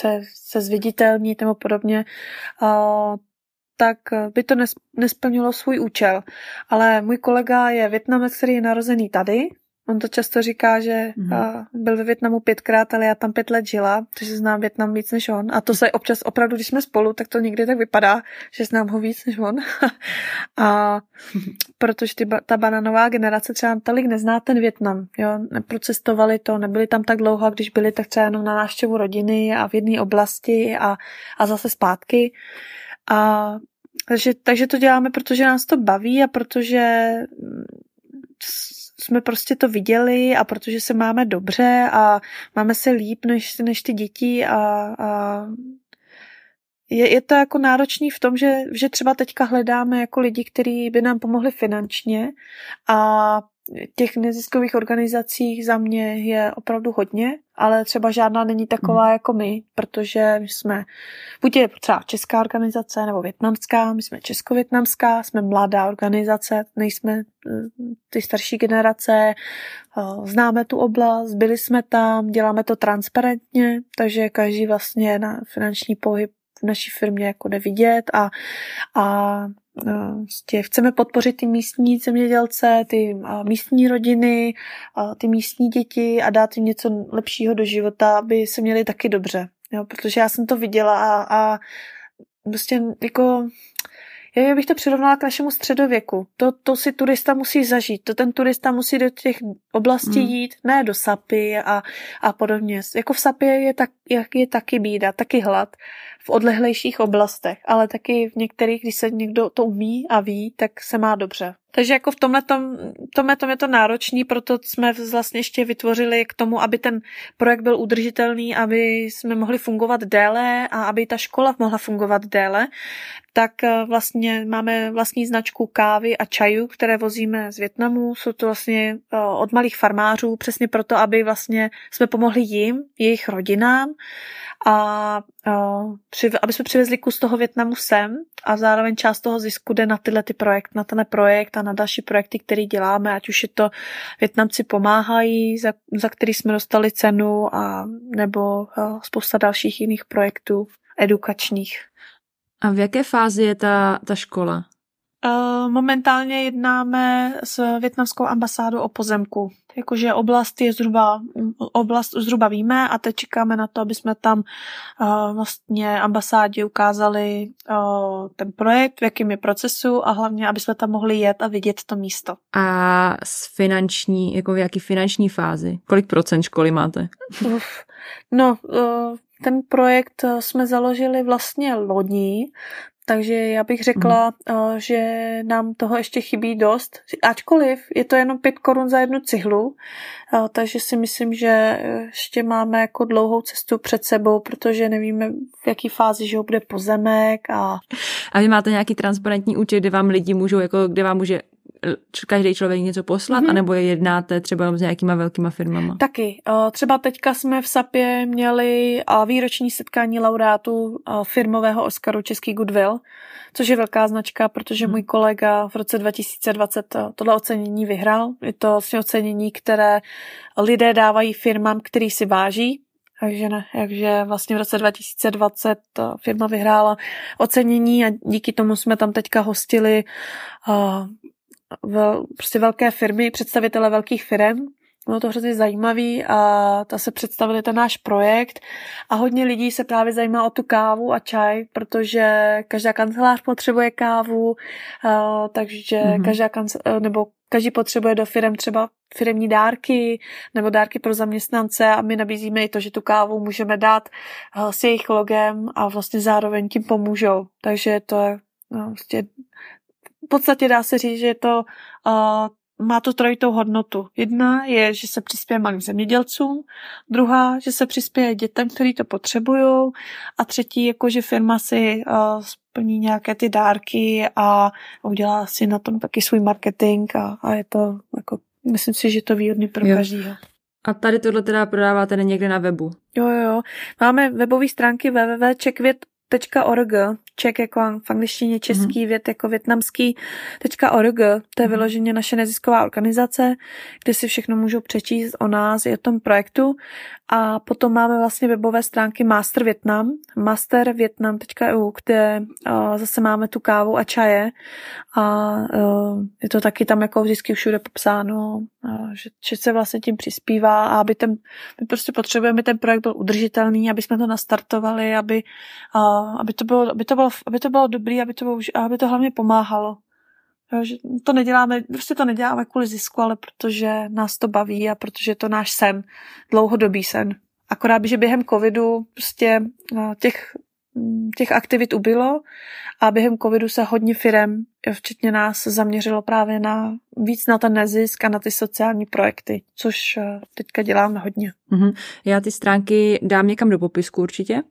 se, se zviditelnit nebo podobně, tak by to nesplnilo svůj účel. Ale můj kolega je Větnamec, který je narozený tady. On to často říká, že mm-hmm. byl ve Větnamu pětkrát, ale já tam pět let žila, takže znám Větnam víc než on. A to se občas opravdu, když jsme spolu, tak to někdy tak vypadá, že znám ho víc než on. [laughs] a protože ty, ta bananová generace třeba tolik nezná ten Větnam. Jo? Neprocestovali to, nebyli tam tak dlouho, a když byli, tak třeba jenom na návštěvu rodiny a v jedné oblasti a, a zase zpátky. A takže, takže to děláme, protože nás to baví a protože jsme prostě to viděli a protože se máme dobře a máme se líp než, než ty děti a, a je, je to jako náročný v tom, že, že třeba teďka hledáme jako lidi, kteří by nám pomohli finančně a těch neziskových organizacích za mě je opravdu hodně, ale třeba žádná není taková mm. jako my, protože my jsme, buď je třeba česká organizace nebo větnamská, my jsme česko-větnamská, jsme mladá organizace, nejsme eh, ty starší generace, eh, známe tu oblast, byli jsme tam, děláme to transparentně, takže každý vlastně na finanční pohyb v naší firmě jako jde vidět a, a Vlastně chceme podpořit ty místní zemědělce, ty místní rodiny, ty místní děti a dát jim něco lepšího do života, aby se měli taky dobře. Jo, protože já jsem to viděla a, a prostě jako já bych to přirovnala k našemu středověku. To, to si turista musí zažít. To ten turista musí do těch oblastí hmm. jít, ne do Sapy a, a podobně. Jako v Sapě je, tak, je taky bída, taky hlad v odlehlejších oblastech, ale taky v některých, když se někdo to umí a ví, tak se má dobře. Takže jako v tomhle tom je to náročný, proto jsme vlastně ještě vytvořili k tomu, aby ten projekt byl udržitelný, aby jsme mohli fungovat déle a aby ta škola mohla fungovat déle, tak eh, vlastně máme vlastní značku kávy a čaju, které vozíme z Větnamu. Jsou to vlastně eh, od malých farmářů, přesně proto, aby vlastně jsme pomohli jim, jejich rodinám a uh, aby jsme přivezli kus toho Větnamu sem a zároveň část toho zisku jde na tyhle ty projekt, na ten projekt a na další projekty, které děláme, ať už je to Větnamci pomáhají, za, za který jsme dostali cenu a nebo spousta dalších jiných projektů edukačních. A v jaké fázi je ta, ta škola? Uh, momentálně jednáme s větnamskou ambasádou o pozemku. Jakože oblast je zhruba, oblast zhruba víme a teď čekáme na to, aby jsme tam uh, vlastně ambasádě ukázali uh, ten projekt, v jakém je procesu a hlavně, aby jsme tam mohli jet a vidět to místo. A s finanční, jako v jaký finanční fázi? Kolik procent školy máte? Uf, no, uh, ten projekt jsme založili vlastně loni, takže já bych řekla, mm. že nám toho ještě chybí dost. Ačkoliv je to jenom 5 korun za jednu cihlu, eh, takže si myslím, že ještě máme jako dlouhou cestu před sebou, protože nevíme, v jaký fázi že bude pozemek. A... a vy máte nějaký transparentní účet, kde vám lidi můžou, jako kde vám může každý člověk něco poslat, mm-hmm. anebo je jednáte třeba s nějakýma velkýma firmama? Taky. Třeba teďka jsme v SAPě měli výroční setkání laureátů firmového Oscaru Český Goodwill, což je velká značka, protože mm. můj kolega v roce 2020 tohle ocenění vyhrál. Je to vlastně ocenění, které lidé dávají firmám, který si váží, takže ne, takže vlastně v roce 2020 ta firma vyhrála ocenění a díky tomu jsme tam teďka hostili uh, vel, prostě velké firmy, představitele velkých firm. Bylo to hrozně zajímavý a ta se představili ten náš projekt a hodně lidí se právě zajímá o tu kávu a čaj, protože každá kancelář potřebuje kávu, takže mm-hmm. každá kancelář, nebo každý potřebuje do firm třeba firmní dárky nebo dárky pro zaměstnance a my nabízíme i to, že tu kávu můžeme dát s jejich logem a vlastně zároveň tím pomůžou. Takže to je no, vlastně v podstatě dá se říct, že to uh, má to trojitou hodnotu. Jedna je, že se přispěje malým zemědělcům, druhá, že se přispěje dětem, kteří to potřebují a třetí, jako že firma si uh, splní nějaké ty dárky a udělá si na tom taky svůj marketing a, a je to jako, myslím si, že to výhodný pro jo. každýho. A tady tohle teda prodáváte někde na webu? Jo, jo. Máme webové stránky www.checkvět.org Ček jako v angličtině, český mm-hmm. vět jako větnamský, .org, to je mhm. vyloženě naše nezisková organizace, kde si všechno můžou přečíst o nás i o tom projektu. A potom máme vlastně webové stránky Master Vietnam, mastervietnam.eu, kde uh, zase máme tu kávu a čaje a uh, je to taky tam jako vždycky všude popsáno, uh, že, že se vlastně tím přispívá a aby ten, my prostě potřebujeme, aby ten projekt byl udržitelný, aby jsme to nastartovali, aby, uh, aby, to bylo, aby to bylo bylo, aby to bylo dobrý, aby to, aby to hlavně pomáhalo. Jo, že to neděláme, prostě to neděláme kvůli zisku, ale protože nás to baví a protože je to náš sen, dlouhodobý sen. Akorát, že během covidu prostě no, těch, těch aktivit ubylo a během covidu se hodně firem, včetně nás, zaměřilo právě na víc na ten nezisk a na ty sociální projekty, což eh, teďka děláme hodně. Mm-hmm. Já ty stránky dám někam do popisku určitě.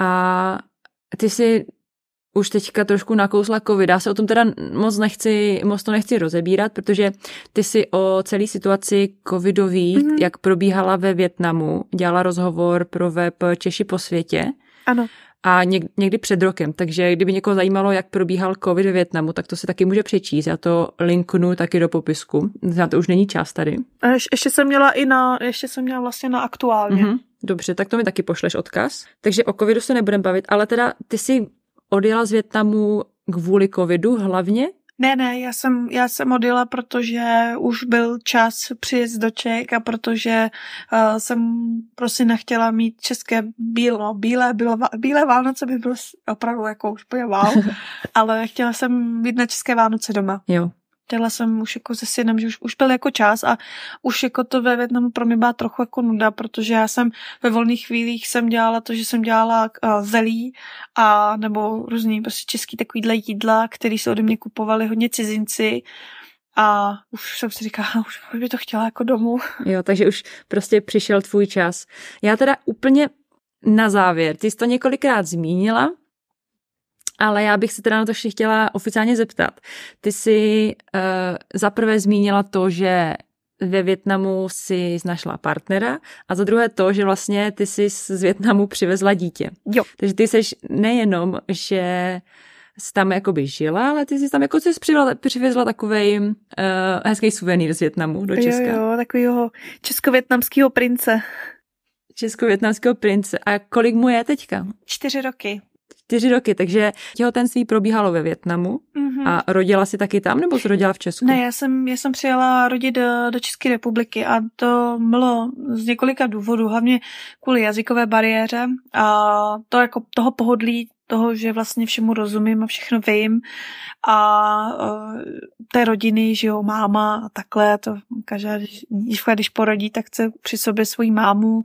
A ty si už teďka trošku nakousla covid. Já se o tom teda moc nechci, moc to nechci rozebírat, protože ty si o celé situaci covidový, mm-hmm. jak probíhala ve Větnamu, dělala rozhovor pro web Češi po světě. Ano. A někdy před rokem, takže kdyby někoho zajímalo, jak probíhal covid ve Větnamu, tak to se taky může přečíst. Já to linknu taky do popisku. Na to už není čas tady. A ještě jsem měla i na, ještě jsem měla vlastně na aktuálně. Mm-hmm. Dobře, tak to mi taky pošleš odkaz. Takže o covidu se nebudeme bavit, ale teda ty si odjela z Větnamu kvůli covidu hlavně? Ne, ne, já jsem, já jsem odjela, protože už byl čas přijet do Čech a protože uh, jsem prostě nechtěla mít české bílo, bílé, bylo, bílé Vánoce by bylo opravdu jako už wow, [laughs] ale chtěla jsem být na české Vánoce doma. Jo chtěla jsem už jako se synem, že už, už byl jako čas a už jako to ve Větnamu pro mě byla trochu jako nuda, protože já jsem ve volných chvílích jsem dělala to, že jsem dělala uh, zelí a nebo různý prostě český takovýhle jídla, který se ode mě kupovali hodně cizinci a už jsem si říkala, [laughs] už by to chtěla jako domů. Jo, takže už prostě přišel tvůj čas. Já teda úplně na závěr, ty jsi to několikrát zmínila, ale já bych se teda na to ještě chtěla oficiálně zeptat. Ty jsi uh, zaprvé zmínila to, že ve Větnamu si našla partnera a za druhé to, že vlastně ty jsi z Větnamu přivezla dítě. Jo. Takže ty jsi nejenom, že jsi tam jakoby žila, ale ty jsi tam jako jsi přivezla, přivezla takovej uh, hezký suvenýr z Větnamu do Česka. Jo, jo, takovýho česko-větnamského prince. Česko-větnamského prince. A kolik mu je teďka? Čtyři roky čtyři roky, takže těhotenství probíhalo ve Větnamu mm-hmm. a rodila si taky tam nebo jsi rodila v Česku? Ne, já jsem, já jsem přijela rodit do, do České republiky a to bylo z několika důvodů, hlavně kvůli jazykové bariéře a to jako toho pohodlí toho, že vlastně všemu rozumím a všechno vím a uh, té rodiny, že jo, máma a takhle, to každá dívka, když porodí, tak chce při sobě svoji mámu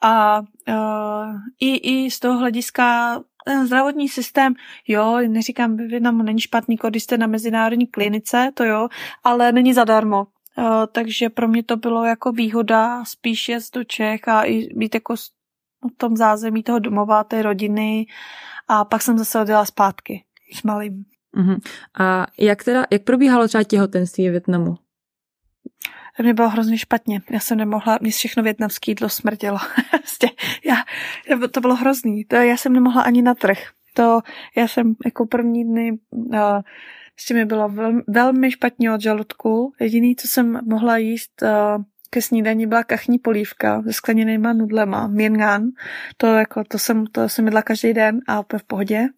a uh, i, i z toho hlediska ten zdravotní systém, jo, neříkám, Větnamu není špatný, když jste na mezinárodní klinice, to jo, ale není zadarmo. Uh, takže pro mě to bylo jako výhoda spíš jet do Čech a i být jako v tom zázemí toho domova, té rodiny a pak jsem zase odjela zpátky s malým. Uh-huh. A jak teda, jak probíhalo třeba těhotenství v Větnamu? Mě bylo hrozně špatně. Já jsem nemohla, mě všechno větnamské jídlo smrdělo. [laughs] Prostě, já, to bylo hrozný. To, já jsem nemohla ani na trh. To, já jsem jako první dny, uh, ještě mi bylo velmi, velmi špatně od žaludku. Jediný, co jsem mohla jíst uh, ke snídani byla kachní polívka se skleněnýma nudlema, miengan. To, jako, to, jsem, to jsem jedla každý den a úplně v pohodě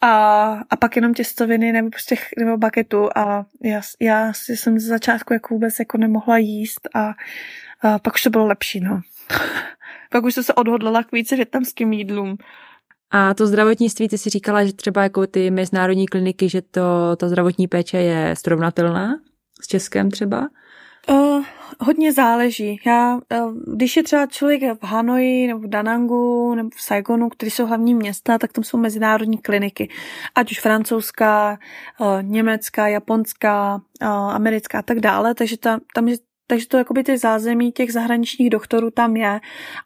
a, a pak jenom těstoviny nebo prostě nebo baketu a já, já si jsem z začátku jako vůbec jako nemohla jíst a, a pak už to bylo lepší, no. [laughs] pak už jsem se odhodlala k více větnamským jídlům. A to zdravotnictví, ty si říkala, že třeba jako ty mezinárodní kliniky, že to, ta zdravotní péče je srovnatelná s Českem třeba? Uh, hodně záleží. Já, uh, když je třeba člověk v Hanoji nebo v Danangu nebo v Saigonu, které jsou hlavní města, tak tam jsou mezinárodní kliniky. Ať už francouzská, uh, německá, japonská, uh, americká a tak dále. Takže ta, tam je takže to jakoby ty zázemí těch zahraničních doktorů tam je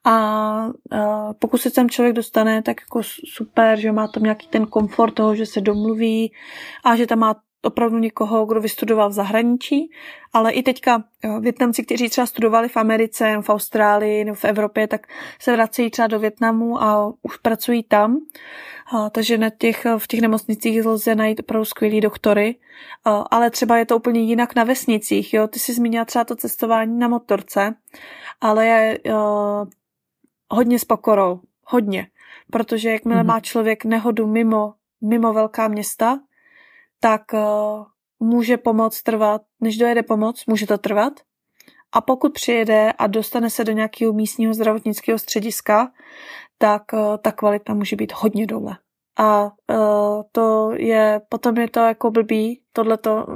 a uh, pokud se tam člověk dostane, tak jako super, že má tam nějaký ten komfort toho, že se domluví a že tam má opravdu někoho, kdo vystudoval v zahraničí, ale i teďka Větnamci, kteří třeba studovali v Americe, v Austrálii nebo v Evropě, tak se vracejí třeba do Větnamu a už pracují tam. A, takže na těch, v těch nemocnicích lze najít opravdu skvělý doktory, a, ale třeba je to úplně jinak na vesnicích. Jo? Ty jsi zmínila třeba to cestování na motorce, ale je a, hodně s pokorou, hodně. Protože jakmile mm-hmm. má člověk nehodu mimo, mimo velká města, tak uh, může pomoc trvat, než dojede pomoc, může to trvat. A pokud přijede a dostane se do nějakého místního zdravotnického střediska, tak uh, ta kvalita může být hodně dole. A uh, to je, potom je to jako blbý, tohle to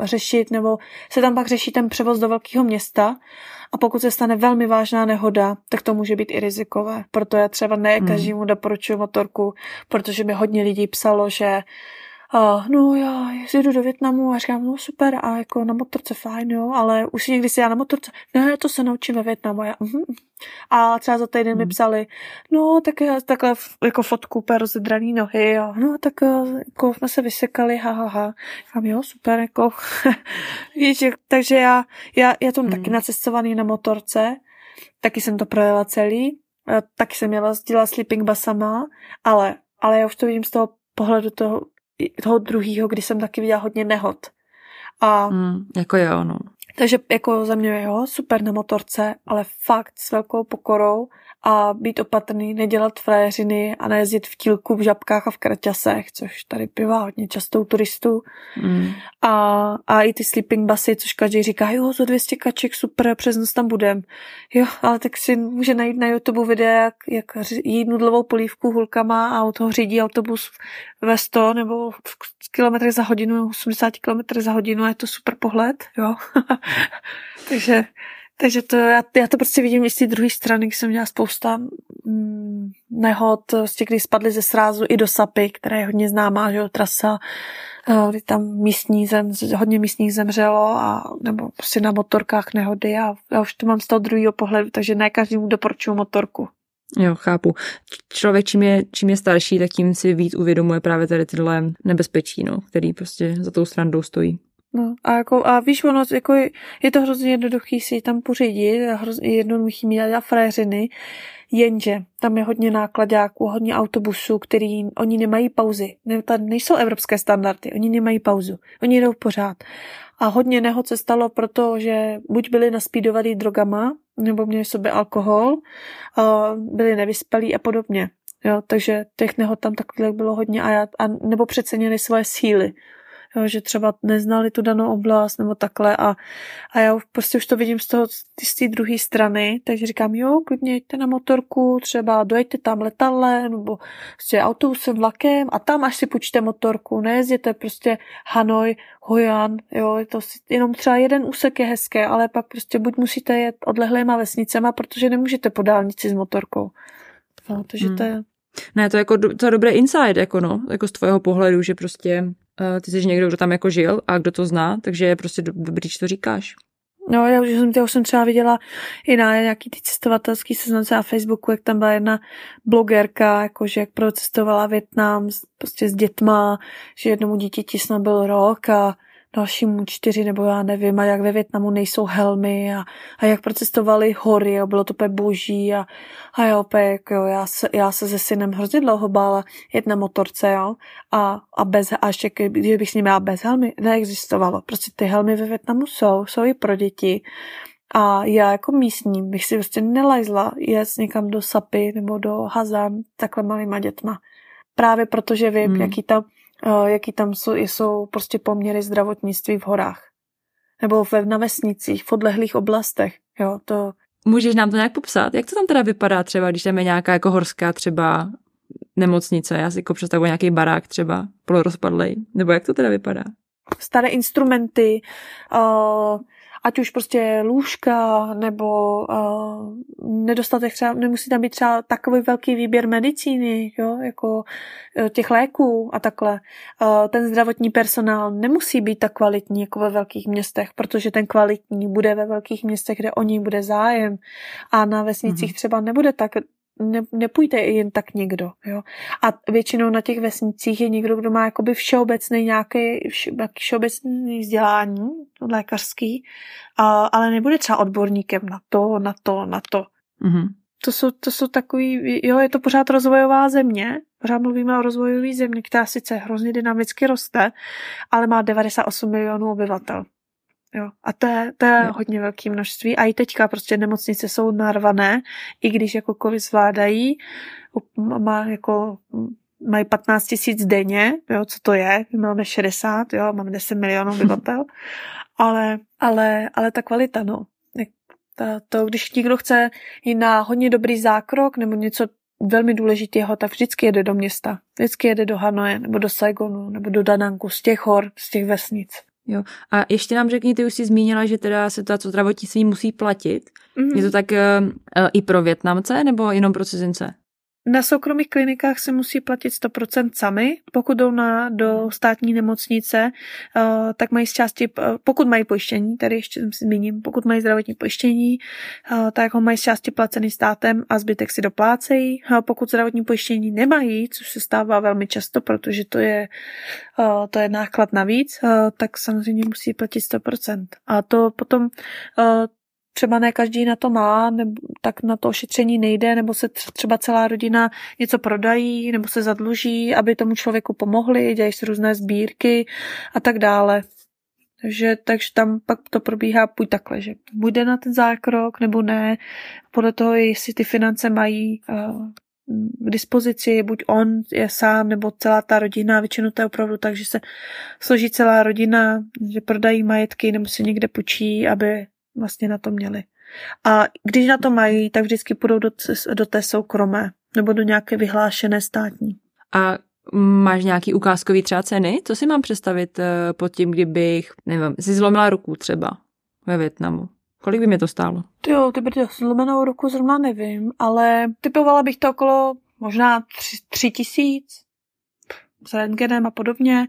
řešit, nebo se tam pak řeší ten převoz do velkého města a pokud se stane velmi vážná nehoda, tak to může být i rizikové. Proto já třeba ne hmm. každému doporučuji motorku, protože mi hodně lidí psalo, že a no já jedu do Větnamu a říkám, no super a jako na motorce fajn, jo, ale už si někdy si já na motorce, ne, to se naučím ve Větnamu. Já, uh-huh. A třeba za týden mi hmm. psali, no tak já takhle jako fotku úplně rozedraný nohy a no tak eh, jako jsme se vysekali, ha, ha, ha. Říkám, jo, super, jako [laughs] víš, takže já, já, já to hmm. taky nacestovaný na motorce, taky jsem to projela celý, taky jsem měla dělat sleeping basama, ale, ale já už to vidím z toho pohledu toho, toho druhého, kdy jsem taky viděla hodně nehod. A, mm, jako jo, no. Takže jako za mě jo, super na motorce, ale fakt s velkou pokorou a být opatrný, nedělat frajeřiny a nejezdit v tílku, v žabkách a v kraťasech, což tady bývá hodně často u turistů. Mm. A, a i ty sleeping basy, což každý říká, jo, za 200 kaček, super, přes noc tam budem. Jo, ale tak si může najít na YouTube videa, jak, jak jít nudlovou polívku hulkama a u toho řídí autobus ve 100 nebo v kilometrech za hodinu, 80 km za hodinu a je to super pohled, jo. [laughs] Takže takže to, já, já to prostě vidím i z té druhé strany, když jsem měla spousta mm, nehod, prostě, kdy spadly ze srázu i do Sapy, která je hodně známá, že jo, trasa, eh, kdy tam místní zem, hodně místních zemřelo, a, nebo prostě na motorkách nehody a já už to mám z toho druhého pohledu, takže ne každému doporučuju motorku. Jo, chápu. Člověk, čím je, čím je starší, tak tím si víc uvědomuje právě tady tyhle nebezpečí, no, který prostě za tou stranou stojí. No a, jako, a víš, ono, jako je, je to hrozně jednoduchý si tam pořídit, hrozně jednoduchý mít a fréřiny, jenže tam je hodně nákladáků, hodně autobusů, který, oni nemají pauzy. Ne, tady nejsou evropské standardy, oni nemají pauzu, oni jdou pořád. A hodně nehod se stalo, protože buď byli naspídovaní drogama, nebo měli sobě alkohol, byli nevyspalí a podobně. Jo, takže těch nehod tam takhle bylo hodně a, já, a nebo přecenili svoje síly jo, že třeba neznali tu danou oblast nebo takhle a, a já prostě už to vidím z toho, z té druhé strany, takže říkám, jo, klidně jeďte na motorku, třeba dojďte tam letadlem nebo prostě autobusem, vlakem a tam až si půjčte motorku, nejezděte prostě Hanoj, Hojan, jo, je to jenom třeba jeden úsek je hezké, ale pak prostě buď musíte jet odlehlýma vesnicema, protože nemůžete po dálnici s motorkou. No, takže hmm. to je... Ne, to je jako to je dobré insight, jako no, jako z tvého pohledu, že prostě ty jsi někdo, kdo tam jako žil a kdo to zná, takže je prostě dobrý, že to říkáš. No, já už jsem, já už jsem třeba viděla i na nějaký ty cestovatelský seznamce na Facebooku, jak tam byla jedna blogerka, jakože jak procestovala Větnam prostě s dětma, že jednomu dítěti snad byl rok a dalšímu čtyři, nebo já nevím, a jak ve Větnamu nejsou helmy a, a jak procestovali hory, jo, bylo to úplně boží a, a jo, opět, jo, já, se, já se se synem hrozně dlouho bála jet na motorce, jo, a, a bez, a ještě kdybych s ním měla bez helmy, neexistovalo. Prostě ty helmy ve Větnamu jsou, jsou i pro děti. A já jako místní bych si prostě nelajzla jet někam do Sapy nebo do Hazan takhle malýma dětma. Právě protože vím, hmm. jaký tam jaký tam jsou, jsou prostě poměry zdravotnictví v horách. Nebo ve, na vesnicích, v odlehlých oblastech. Jo, to... Můžeš nám to nějak popsat? Jak to tam teda vypadá třeba, když tam je nějaká jako horská třeba nemocnice? Já si jako představuji nějaký barák třeba polorozpadlej. Nebo jak to teda vypadá? Staré instrumenty, uh, ať už prostě lůžka nebo uh, nedostatek třeba, nemusí tam být třeba takový velký výběr medicíny, jo, jako uh, těch léků a takhle. Uh, ten zdravotní personál nemusí být tak kvalitní jako ve velkých městech, protože ten kvalitní bude ve velkých městech, kde o něj bude zájem a na vesnicích mm-hmm. třeba nebude tak ne, nepůjde jen tak někdo. Jo? A většinou na těch vesnicích je někdo, kdo má jakoby všeobecný nějaký vše, všeobecný vzdělání lékařský, a, ale nebude třeba odborníkem na to, na to, na to. Mm-hmm. To jsou, to jsou takový, jo, je to pořád rozvojová země, pořád mluvíme o rozvojové země, která sice hrozně dynamicky roste, ale má 98 milionů obyvatel. Jo. A to je, to je hodně velké množství. A i teďka prostě nemocnice jsou narvané, i když jako covid zvládají, má jako mají 15 tisíc denně, jo, co to je, my máme 60, jo, máme 10 milionů [laughs] obyvatel, ale, ale, ale ta kvalita, no, ta, to, když někdo chce jít na hodně dobrý zákrok nebo něco velmi důležitého, tak vždycky jede do města. Vždycky jede do Hanoje, nebo do Saigonu, nebo do Danangu, z těch hor, z těch vesnic. Jo. A ještě nám řekni, ty už jsi zmínila, že teda se to zdravotnictví musí platit. Mm-hmm. Je to tak uh, i pro Větnamce nebo jenom pro cizince? Na soukromých klinikách se musí platit 100% sami. Pokud jdou na, do státní nemocnice, uh, tak mají z části, uh, pokud mají pojištění, tady ještě si zmíním, pokud mají zdravotní pojištění, uh, tak ho mají z části placený státem a zbytek si doplácejí. Pokud zdravotní pojištění nemají, což se stává velmi často, protože to je, to je náklad navíc, tak samozřejmě musí platit 100%. A to potom třeba ne každý na to má, nebo tak na to ošetření nejde, nebo se třeba celá rodina něco prodají, nebo se zadluží, aby tomu člověku pomohli, dělají se různé sbírky a tak dále. Takže, takže tam pak to probíhá buď takhle, že bude na ten zákrok nebo ne, podle toho, jestli ty finance mají uh, k dispozici, buď on je sám, nebo celá ta rodina, většinou to je opravdu tak, že se složí celá rodina, že prodají majetky nebo si někde půjčí, aby vlastně na to měli. A když na to mají, tak vždycky půjdou do, do té soukromé nebo do nějaké vyhlášené státní. A máš nějaký ukázkový třeba ceny? Co si mám představit eh, pod tím, kdybych, nevím, si zlomila ruku třeba ve Větnamu? Kolik by mě to stálo? Ty jo, ty brďo, zlomenou ruku zrovna nevím, ale typovala bych to okolo možná tři, tři tisíc s rentgenem a podobně.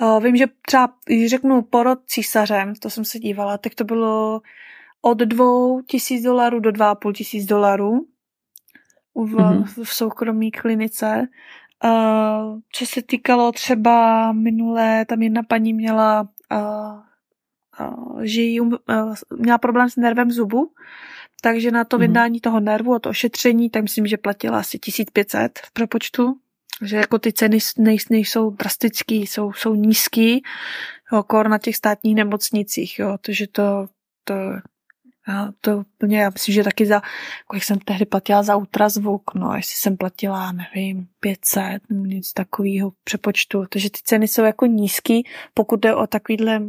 Uh, vím, že třeba, když řeknu porod císařem, to jsem se dívala, tak to bylo od dvou tisíc dolarů do dva půl tisíc dolarů v, mm-hmm. v soukromé klinice. Uh, co se týkalo třeba minulé, tam jedna paní měla uh, uh, že jí um, uh, měla problém s nervem zubu, takže na to mm-hmm. vydání toho nervu a to ošetření, tak myslím, že platila asi 1500 v propočtu že jako ty ceny nejsou drastický, jsou, jsou nízký, jo, kor na těch státních nemocnicích, jo, takže to, to a to úplně, já myslím, že taky za, kolik jsem tehdy platila za ultrazvuk, no, jestli jsem platila, nevím, 500 nebo nic takového přepočtu. Takže ty ceny jsou jako nízký, pokud jde o takovýhle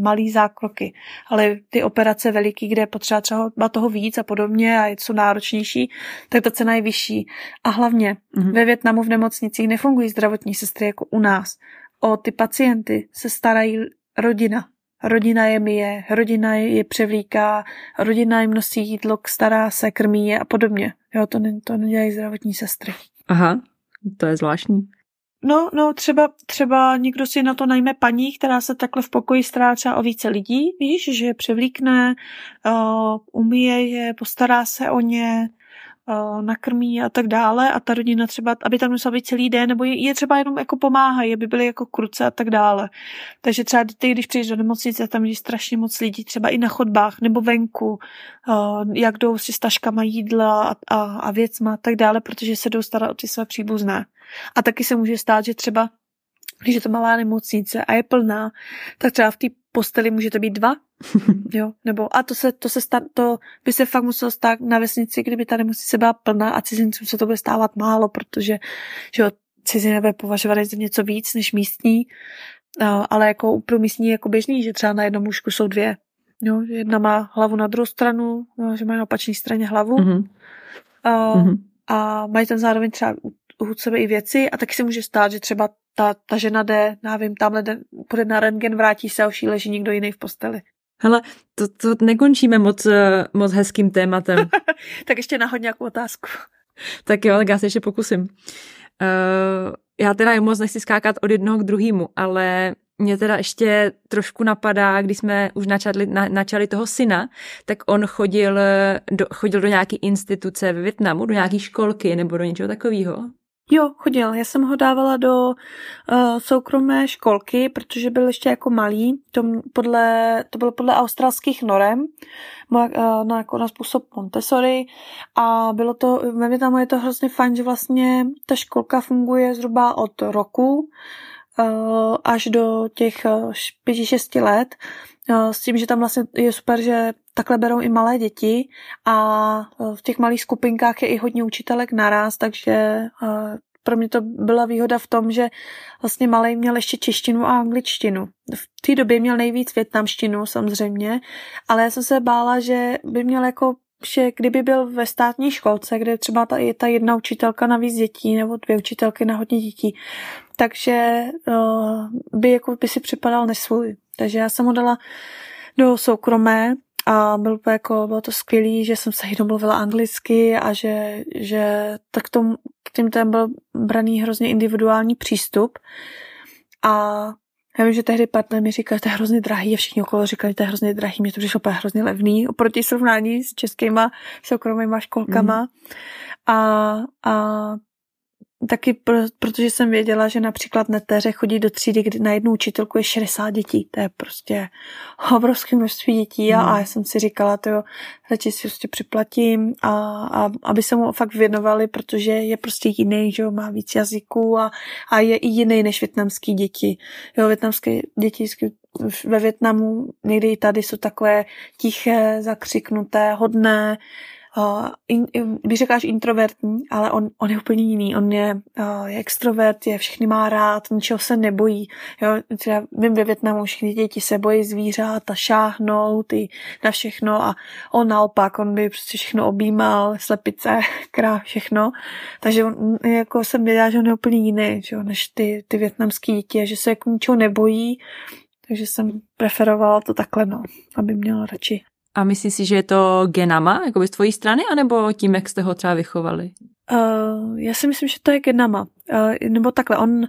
malý zákroky. Ale ty operace veliký, kde je potřeba třeba toho víc a podobně a je to náročnější, tak ta cena je vyšší. A hlavně mm-hmm. ve Větnamu v nemocnicích nefungují zdravotní sestry jako u nás. O ty pacienty se starají rodina, rodina je myje, rodina je převlíká, rodina jim nosí jídlo, stará se, krmí je a podobně. Jo, to, ne, to nedělají zdravotní sestry. Aha, to je zvláštní. No, no, třeba, třeba někdo si na to najme paní, která se takhle v pokoji stará třeba o více lidí, víš, že je převlíkne, uh, umíje je, postará se o ně, nakrmí a tak dále a ta rodina třeba, aby tam musela být celý den, nebo je, je třeba jenom jako pomáhají, aby byly jako kruce a tak dále. Takže třeba ty, když přijdeš do nemocnice, tam je strašně moc lidí, třeba i na chodbách nebo venku, uh, jak jdou si s taškama jídla a, a, a věcma a tak dále, protože se jdou starat o ty své příbuzné. A taky se může stát, že třeba když je to malá nemocnice a je plná, tak třeba v té posteli můžete být dva, [laughs] jo, nebo a to se, to se sta, to by se fakt muselo stát na vesnici, kdyby ta nemocnice byla plná a cizincům se to bude stávat málo, protože, že jo, cizinové bude považovat za něco víc než místní, ale jako pro místní jako běžný, že třeba na jednom mužku jsou dvě, jo, jedna má hlavu na druhou stranu, jo, že má na opačné straně hlavu mm-hmm. A, mm-hmm. a mají tam zároveň třeba u sebe i věci a taky se může stát, že třeba ta, ta žena jde, nevím, tamhle jde, půjde na rentgen, vrátí se a už leží někdo jiný v posteli. Hele, to, to nekončíme moc, eh, moc hezkým tématem. [laughs] tak ještě nahoď nějakou otázku. tak jo, tak já se ještě pokusím. Uh, já teda moc nechci skákat od jednoho k druhému, ale mě teda ještě trošku napadá, když jsme už načali, na, načali toho syna, tak on chodil do, chodil do nějaké instituce ve Větnamu, do nějaké školky nebo do něčeho takového. Jo, chodil. Já jsem ho dávala do uh, soukromé školky, protože byl ještě jako malý. To, podle, to bylo podle australských norem, uh, na, jako na způsob Montessori. A bylo to, ve Větnamu je to hrozně fajn, že vlastně ta školka funguje zhruba od roku uh, až do těch uh, 5-6 let. Uh, s tím, že tam vlastně je super, že takhle berou i malé děti a v těch malých skupinkách je i hodně učitelek naraz, takže pro mě to byla výhoda v tom, že vlastně malý měl ještě češtinu a angličtinu. V té době měl nejvíc větnamštinu samozřejmě, ale já jsem se bála, že by měl jako že kdyby byl ve státní školce, kde třeba ta, je ta jedna učitelka na víc dětí nebo dvě učitelky na hodně dětí, takže uh, by jako by si připadal nesvůj. Takže já jsem ho dala do soukromé a bylo to, jako, bylo to skvělé, že jsem se jí domluvila anglicky a že, že tak tomu, k těm tam byl braný hrozně individuální přístup. A já vím, že tehdy partner mi říkal, že to je hrozně drahý a všichni okolo říkali, že to je hrozně drahý. Mě to přišlo úplně hrozně levný oproti srovnání s českýma soukromýma školkama. Mm. A, a taky pro, protože jsem věděla, že například na téře chodí do třídy, kdy na jednu učitelku je 60 dětí. To je prostě obrovské množství dětí a, hmm. a já jsem si říkala, to jo, radši si prostě připlatím a, a aby se mu fakt věnovali, protože je prostě jiný, že jo, má víc jazyků a, a je i jiný než větnamský děti. Jo, větnamské děti ve Větnamu, někdy i tady jsou takové tiché, zakřiknuté, hodné, uh, in, když říkáš introvertní, ale on, on je úplně jiný. On je, uh, je extrovert, je všechny má rád, ničeho se nebojí. Jo, třeba vím ve Větnamu, všechny děti se bojí zvířat a šáhnout i na všechno a on naopak, on by prostě všechno objímal, slepice, [laughs] kráv, všechno. Takže on, jako jsem věděla, že on je úplně jiný, že, než ty, ty větnamské děti, že se jako ničeho nebojí, takže jsem preferovala to takhle, no, aby měl radši a myslíš si, že je to genama, jako z tvojí strany, anebo tím, jak jste ho třeba vychovali? Uh, já si myslím, že to je genama. Uh, nebo takhle, on,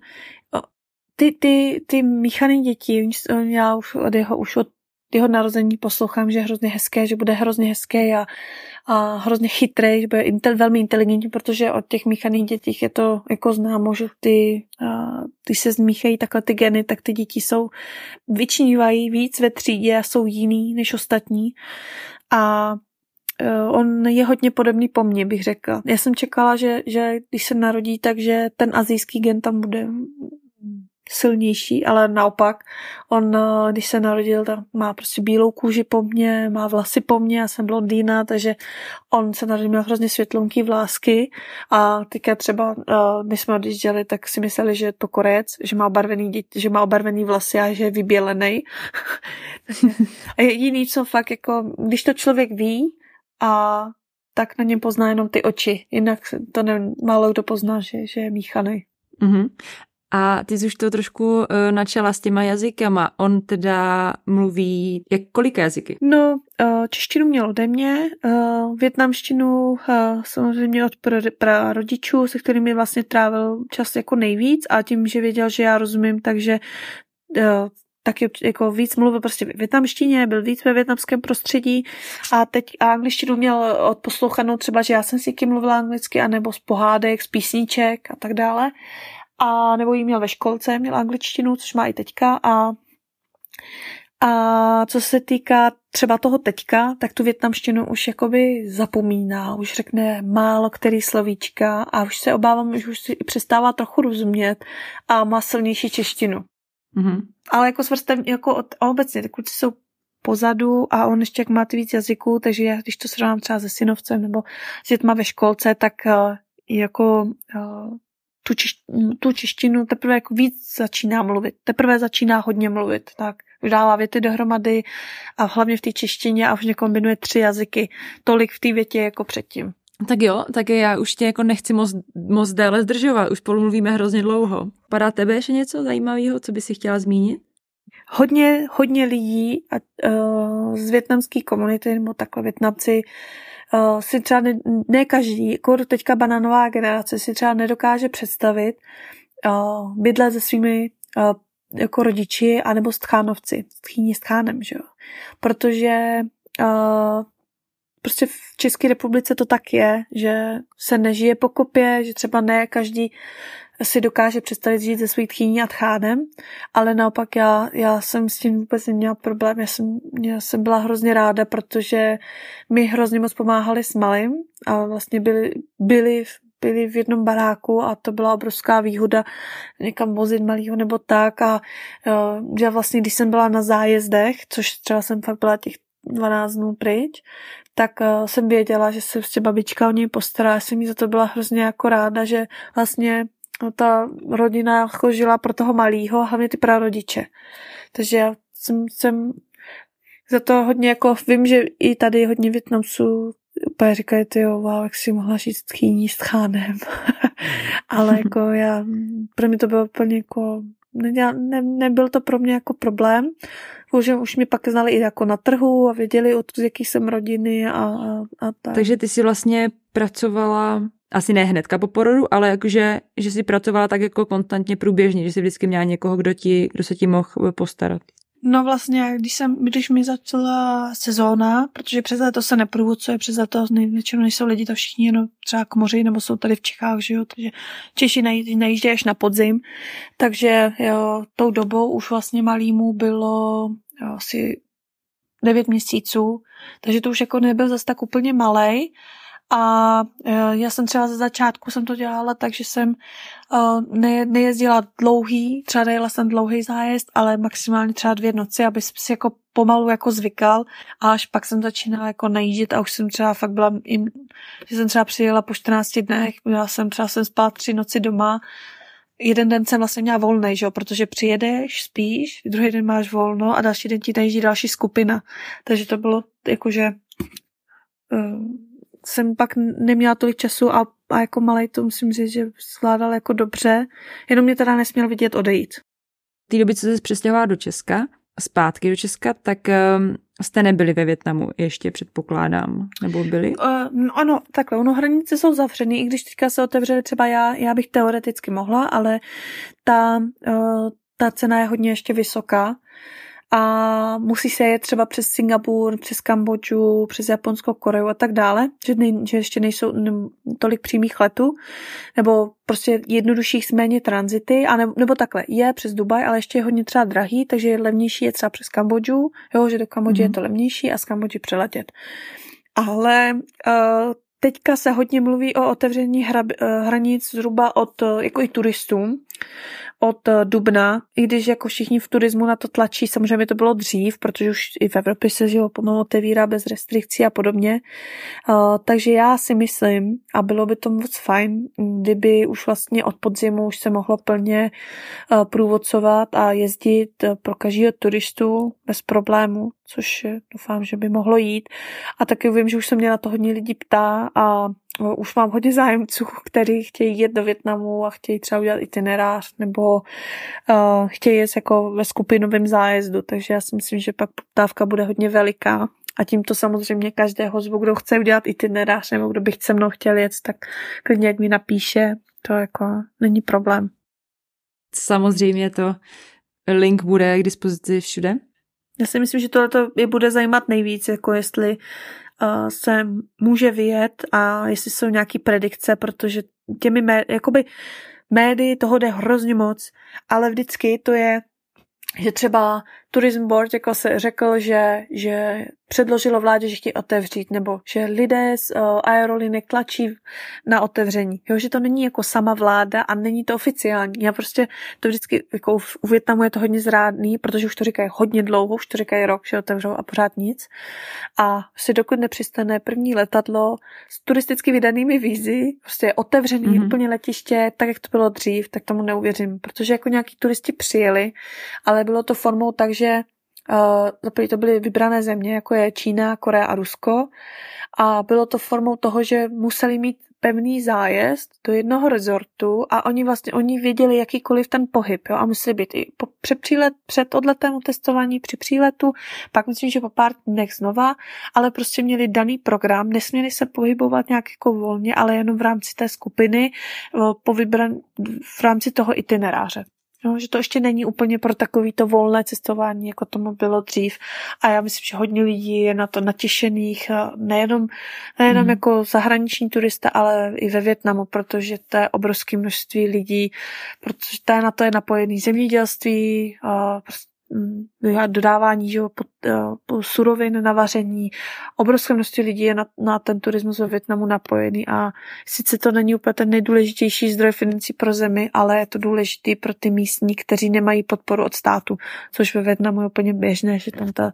ty, ty, ty míchané děti, já už od jeho, už od jeho narození poslouchám, že je hrozně hezké, že bude hrozně hezké a, a hrozně chytrý, že bude intel, velmi inteligentní, protože od těch míchaných dětí je to jako známo, že ty, a, ty se zmíchají takhle ty geny, tak ty děti jsou, vyčnívají víc ve třídě a jsou jiný než ostatní. A e, On je hodně podobný po mně, bych řekla. Já jsem čekala, že, že když se narodí, takže ten azijský gen tam bude silnější, ale naopak, on, eh, když se narodil, tak má prostě bílou kůži po mně, má vlasy po mně, já jsem blondýna, takže on se narodil, měl hrozně světlunký vlásky a teďka třeba, eh, když jsme odjížděli, tak si mysleli, že je to korec, že má obarvený, děti, že má obarvený vlasy a že je vybělený. [laughs] a jediný, co fakt, jako, když to člověk ví a tak na něm pozná jenom ty oči, jinak to ne, málo kdo pozná, že, že je míchaný. Mm-hmm. A ty jsi už to trošku uh, načala s těma jazykama. On teda mluví, jak kolika jazyky? No, uh, češtinu měl ode mě, uh, větnamštinu uh, samozřejmě od pra rodičů, se kterými vlastně trávil čas jako nejvíc a tím, že věděl, že já rozumím, takže uh, taky jako víc mluvil prostě v větnamštině, byl víc ve větnamském prostředí a teď angličtinu měl odposlouchanou třeba, že já jsem si kým mluvila anglicky, anebo z pohádek, z písniček a tak dále a nebo jí měl ve školce, měl angličtinu, což má i teďka a a co se týká třeba toho teďka, tak tu větnamštinu už jakoby zapomíná, už řekne málo který slovíčka a už se obávám, že už si přestává trochu rozumět a má silnější češtinu. Mm-hmm. Ale jako s vrstem, jako od, obecně, ty kluci jsou pozadu a on ještě jak má ty víc jazyků, takže já, když to srovnám třeba se synovcem nebo s dětma ve školce, tak uh, jako uh, tu, češ, tu češtinu teprve jako víc začíná mluvit. Teprve začíná hodně mluvit, tak už dává věty dohromady a hlavně v té češtině a už kombinuje tři jazyky. Tolik v té větě jako předtím. Tak jo, tak já už tě jako nechci moc, moc déle zdržovat, už spolu mluvíme hrozně dlouho. Padá tebe ještě něco zajímavého, co by si chtěla zmínit? Hodně, hodně lidí a, uh, z větnamské komunity, nebo takhle větnamci, uh, si třeba ne, ne každý, jako teďka bananová generace si třeba nedokáže představit uh, bydlet se svými uh, jako rodiči anebo stchánovci, stchýni stchánem, že jo. Protože uh, prostě v České republice to tak je, že se nežije po kopě, že třeba ne každý si dokáže představit žít se svojí tchýní a tchánem, ale naopak já, já jsem s tím vůbec neměla problém. Já jsem, já jsem byla hrozně ráda, protože mi hrozně moc pomáhali s malým a vlastně byli, byli, byli v jednom baráku a to byla obrovská výhoda někam vozit malýho nebo tak a že vlastně, když jsem byla na zájezdech, což třeba jsem fakt byla těch 12 dnů pryč, tak uh, jsem věděla, že se prostě babička o něj postará. Já jsem jí za to byla hrozně jako ráda, že vlastně ta rodina jako žila pro toho malého, hlavně ty prarodiče. Takže já jsem, jsem za to hodně jako, vím, že i tady hodně Větnamců úplně říkají, ty jo, wow, jak si mohla žít tchýní s chánem. [laughs] Ale [laughs] jako já, pro mě to bylo úplně jako neděla, ne, nebyl to pro mě jako problém. Že už mě pak znali i jako na trhu a věděli, od jaký jsem rodiny a, a, a tak. Takže ty si vlastně pracovala asi ne hnedka po porodu, ale jakože, že si pracovala tak jako konstantně průběžně, že si vždycky měla někoho, kdo, ti, kdo se ti mohl postarat. No vlastně, když, jsem, když mi začala sezóna, protože přes to se neprůvodcuje, přes to většinou nejsou lidi, to všichni jenom třeba k moři, nebo jsou tady v Čechách, že jo, takže Češi najíždí až na podzim, takže jo, tou dobou už vlastně malýmu bylo jo, asi 9 měsíců, takže to už jako nebyl zase tak úplně malej, a e, já jsem třeba ze začátku jsem to dělala tak, že jsem e, ne, nejezdila dlouhý, třeba nejela jsem dlouhý zájezd, ale maximálně třeba dvě noci, aby si jako pomalu jako zvykal a až pak jsem začínala jako najíždět a už jsem třeba fakt byla, jim, že jsem třeba přijela po 14 dnech, já jsem třeba jsem spala tři noci doma, jeden den jsem vlastně měla volný, že jo, protože přijedeš, spíš, druhý den máš volno a další den ti najíždí další skupina. Takže to bylo jakože uh, jsem pak neměla tolik času a, a jako malej to musím říct, že zvládal jako dobře, jenom mě teda nesměl vidět odejít. V té doby, co jsi přestěhovala do Česka, zpátky do Česka, tak um, jste nebyli ve Větnamu ještě, předpokládám, nebo byli? Uh, no, ano, takhle, ono hranice jsou zavřený, i když teďka se otevřely třeba já, já bych teoreticky mohla, ale ta, uh, ta cena je hodně ještě vysoká, a musí se jet třeba přes Singapur, přes Kambodžu, přes Japonsko, Koreu a tak dále, že, nej, že ještě nejsou tolik přímých letů, nebo prostě jednodušších méně tranzity, a nebo, nebo takhle, je přes Dubaj, ale ještě je hodně třeba drahý, takže levnější je třeba přes Kambodžu, jo, že do Kambodže mm. je mhm. to levnější a z Kambodži přeletět. Ale uh, teďka se hodně mluví o otevření hra, uh, hranic zhruba od, uh, jako i turistům, od eh, dubna, i když jako všichni v turismu na to tlačí, samozřejmě to bylo dřív, protože už i v Evropě se že pomalu otevírá bez restrikcí a podobně. Uh, takže já si myslím, a bylo by to moc fajn, kdyby už vlastně od podzimu už se mohlo plně uh, průvodcovat a jezdit pro každého turistu bez problému, což doufám, že by mohlo jít. A taky vím, že už se mě na to hodně lidí ptá a už mám hodně zájemců, kteří chtějí jet do Větnamu a chtějí třeba udělat itinerář nebo uh, chtějí jet jako ve skupinovém zájezdu, takže já si myslím, že pak poptávka bude hodně veliká. A tímto samozřejmě každého zvu, kdo chce udělat itinerář nebo kdo by se mnou chtěl jet, tak klidně mi napíše, to jako není problém. Samozřejmě to link bude k dispozici všude. Já si myslím, že tohle je bude zajímat nejvíc, jako jestli se může vyjet a jestli jsou nějaký predikce, protože těmi mé, jakoby médii toho jde hrozně moc, ale vždycky to je, že třeba Tourism Board jako se řekl, že, že předložilo vládě, že chtějí otevřít, nebo že lidé z uh, aeroliny tlačí na otevření. Jo, že to není jako sama vláda a není to oficiální. Já prostě to vždycky, jako u Větnamu je to hodně zrádný, protože už to říkají hodně dlouho, už to říkají rok, že otevřou a pořád nic. A si dokud nepřistane první letadlo s turisticky vydanými vízy, prostě otevřený mm-hmm. úplně letiště, tak jak to bylo dřív, tak tomu neuvěřím, protože jako nějaký turisti přijeli, ale bylo to formou tak, že Uh, to byly vybrané země, jako je Čína, Korea a Rusko. A bylo to formou toho, že museli mít pevný zájezd do jednoho rezortu a oni vlastně, oni věděli jakýkoliv ten pohyb, jo, a museli být i po, před, přílet, před odletem testování, při příletu, pak myslím, že po pár dnech znova, ale prostě měli daný program, nesměli se pohybovat nějak jako volně, ale jenom v rámci té skupiny, po vybran, v rámci toho itineráře. No, že to ještě není úplně pro takový to volné cestování, jako tomu bylo dřív. A já myslím, že hodně lidí je na to natěšených, nejenom, nejenom mm. jako zahraniční turista, ale i ve Větnamu, protože to je obrovské množství lidí, protože to je na to je napojený zemědělství, prostě dodávání že, po, eh, po surovin na vaření. Obrovské množství lidí je na, na ten turismus ve Větnamu napojený a sice to není úplně ten nejdůležitější zdroj financí pro zemi, ale je to důležitý pro ty místní, kteří nemají podporu od státu, což ve Větnamu je úplně běžné, že tam ta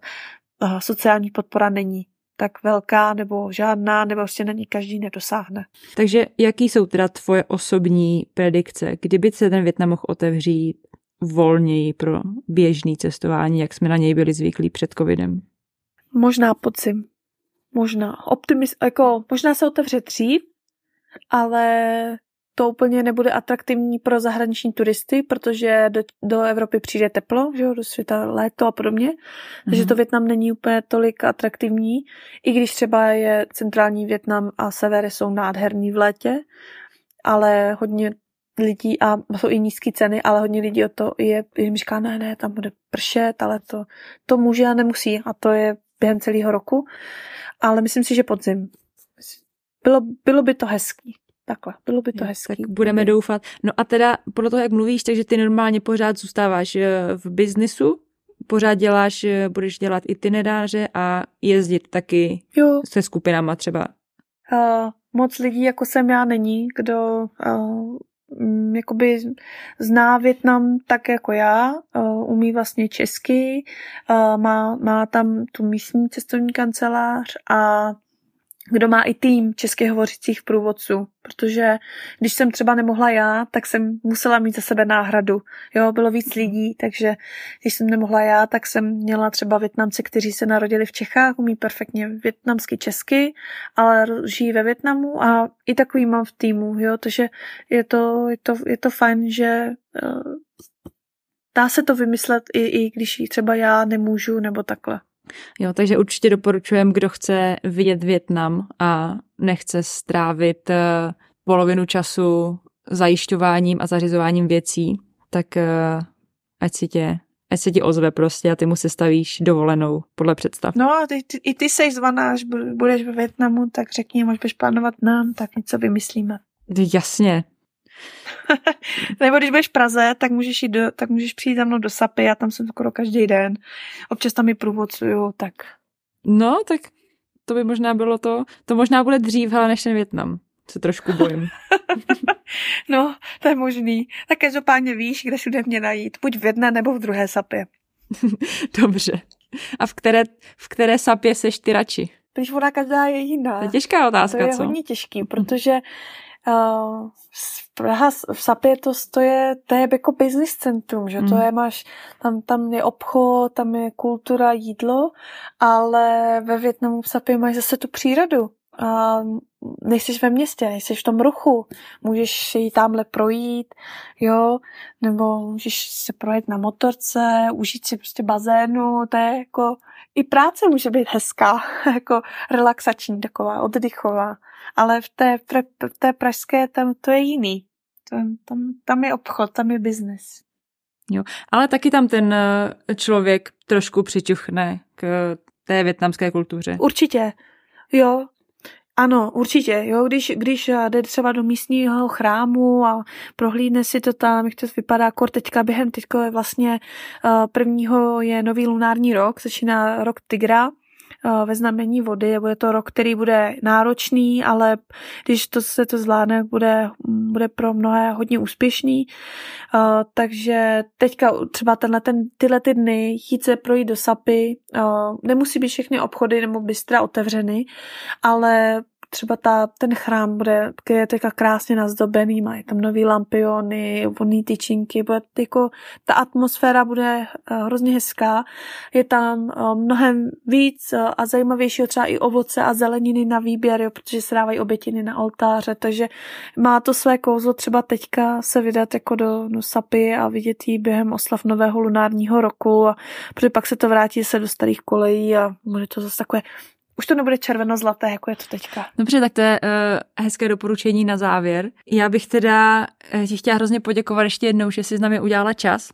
uh, sociální podpora není tak velká nebo žádná, nebo prostě na ní každý nedosáhne. Takže jaký jsou teda tvoje osobní predikce? Kdyby se ten Větnam mohl otevřít, volněji pro běžný cestování, jak jsme na něj byli zvyklí před covidem? Možná podzim. Možná. Optimis, jako, možná se otevře dřív, ale to úplně nebude atraktivní pro zahraniční turisty, protože do, do Evropy přijde teplo, že jo, do světa léto a podobně, mm-hmm. takže to Větnam není úplně tolik atraktivní, i když třeba je centrální Větnam a severy jsou nádherný v létě, ale hodně lidí a jsou i nízké ceny, ale hodně lidí o to je, jim říká, ne, ne, tam bude pršet, ale to, to může a nemusí a to je během celého roku, ale myslím si, že podzim. Bylo, bylo by to hezký. Takhle, bylo by to hezké. Tak budeme doufat. No a teda podle toho, jak mluvíš, takže ty normálně pořád zůstáváš eh, v biznisu, pořád děláš, eh, budeš dělat itineráře a jezdit taky jo. se skupinama třeba. Uh, moc lidí, jako jsem já, není, kdo uh, jakoby zná Větnam tak jako já, uh, umí vlastně česky, uh, má, má tam tu místní cestovní kancelář a kdo má i tým českých hovořících průvodců, protože když jsem třeba nemohla já, tak jsem musela mít za sebe náhradu. Jo, bylo víc lidí, takže když jsem nemohla já, tak jsem měla třeba Větnamce, kteří se narodili v Čechách, umí perfektně větnamsky, česky, ale žijí ve Větnamu a i takový mám v týmu, jo, takže je to, je to, je to fajn, že uh, dá se to vymyslet i, i když třeba já nemůžu nebo takhle. Jo, takže určitě doporučujem, kdo chce vidět Větnam a nechce strávit uh, polovinu času zajišťováním a zařizováním věcí, tak uh, ať si tě ať se ti ozve prostě a ty mu se stavíš dovolenou podle představ. No a ty, ty, i ty seš zvaná, až budeš ve Větnamu, tak řekni, až budeš plánovat nám, tak něco vymyslíme. Jasně, [laughs] Nebo když budeš v Praze, tak můžeš, jít do, tak můžeš přijít za mnou do Sapy, já tam jsem skoro každý den. Občas tam i průvodcuju, tak... No, tak to by možná bylo to, to možná bude dřív, ale než ten Větnam. Se trošku bojím. [laughs] no, to je možný. Tak každopádně víš, kde všude mě najít. Buď v jedné nebo v druhé sapě. [laughs] Dobře. A v které, v které sapě seš ty radši? Když ona každá je jiná. To je těžká otázka, To je co? hodně těžký, protože uh, Praha v Sapě to, to, je, to je jako business centrum, že mm. to je máš, tam, tam je obchod, tam je kultura, jídlo, ale ve Větnamu v Sapě máš zase tu přírodu a nejsi ve městě, nejsi v tom ruchu, můžeš jít tamhle projít, jo, nebo můžeš se projet na motorce, užít si prostě bazénu, to je jako, i práce může být hezká, [laughs] jako relaxační taková, oddychová, ale v té, v té pražské tam to je jiný, tam, tam, tam je obchod, tam je biznes. Jo, ale taky tam ten eh, člověk trošku přičuchne k té větnamské kultuře. Určitě, jo, ano, určitě. Jo, když, když jde třeba do místního chrámu a prohlídne si to tam, jak to vypadá, kor teďka během teďko je vlastně uh, prvního je nový lunární rok, začíná rok tygra, uh, ve znamení vody. Bude to rok, který bude náročný, ale když to se to zvládne, bude, bude pro mnohé hodně úspěšný. Takže teďka třeba tenhle, ten, tyhle ty dny jít se projít do Sapy, nemusí být všechny obchody nebo bystra otevřeny, ale třeba ta, ten chrám bude, je teďka krásně nazdobený, mají tam nový lampiony, vonný tyčinky, bude jako, ta atmosféra bude uh, hrozně hezká, je tam uh, mnohem víc uh, a zajímavějšího třeba i ovoce a zeleniny na výběr, jo, protože se dávají obětiny na oltáře, takže má to své kouzlo třeba teďka se vydat jako do, do Sapy a vidět ji během oslav nového lunárního roku, a, protože pak se to vrátí se do starých kolejí a bude to zase takové už to nebude červeno-zlaté, jako je to teďka. Dobře, tak to je uh, hezké doporučení na závěr. Já bych teda uh, ti chtěla hrozně poděkovat ještě jednou, že jsi s námi udělala čas.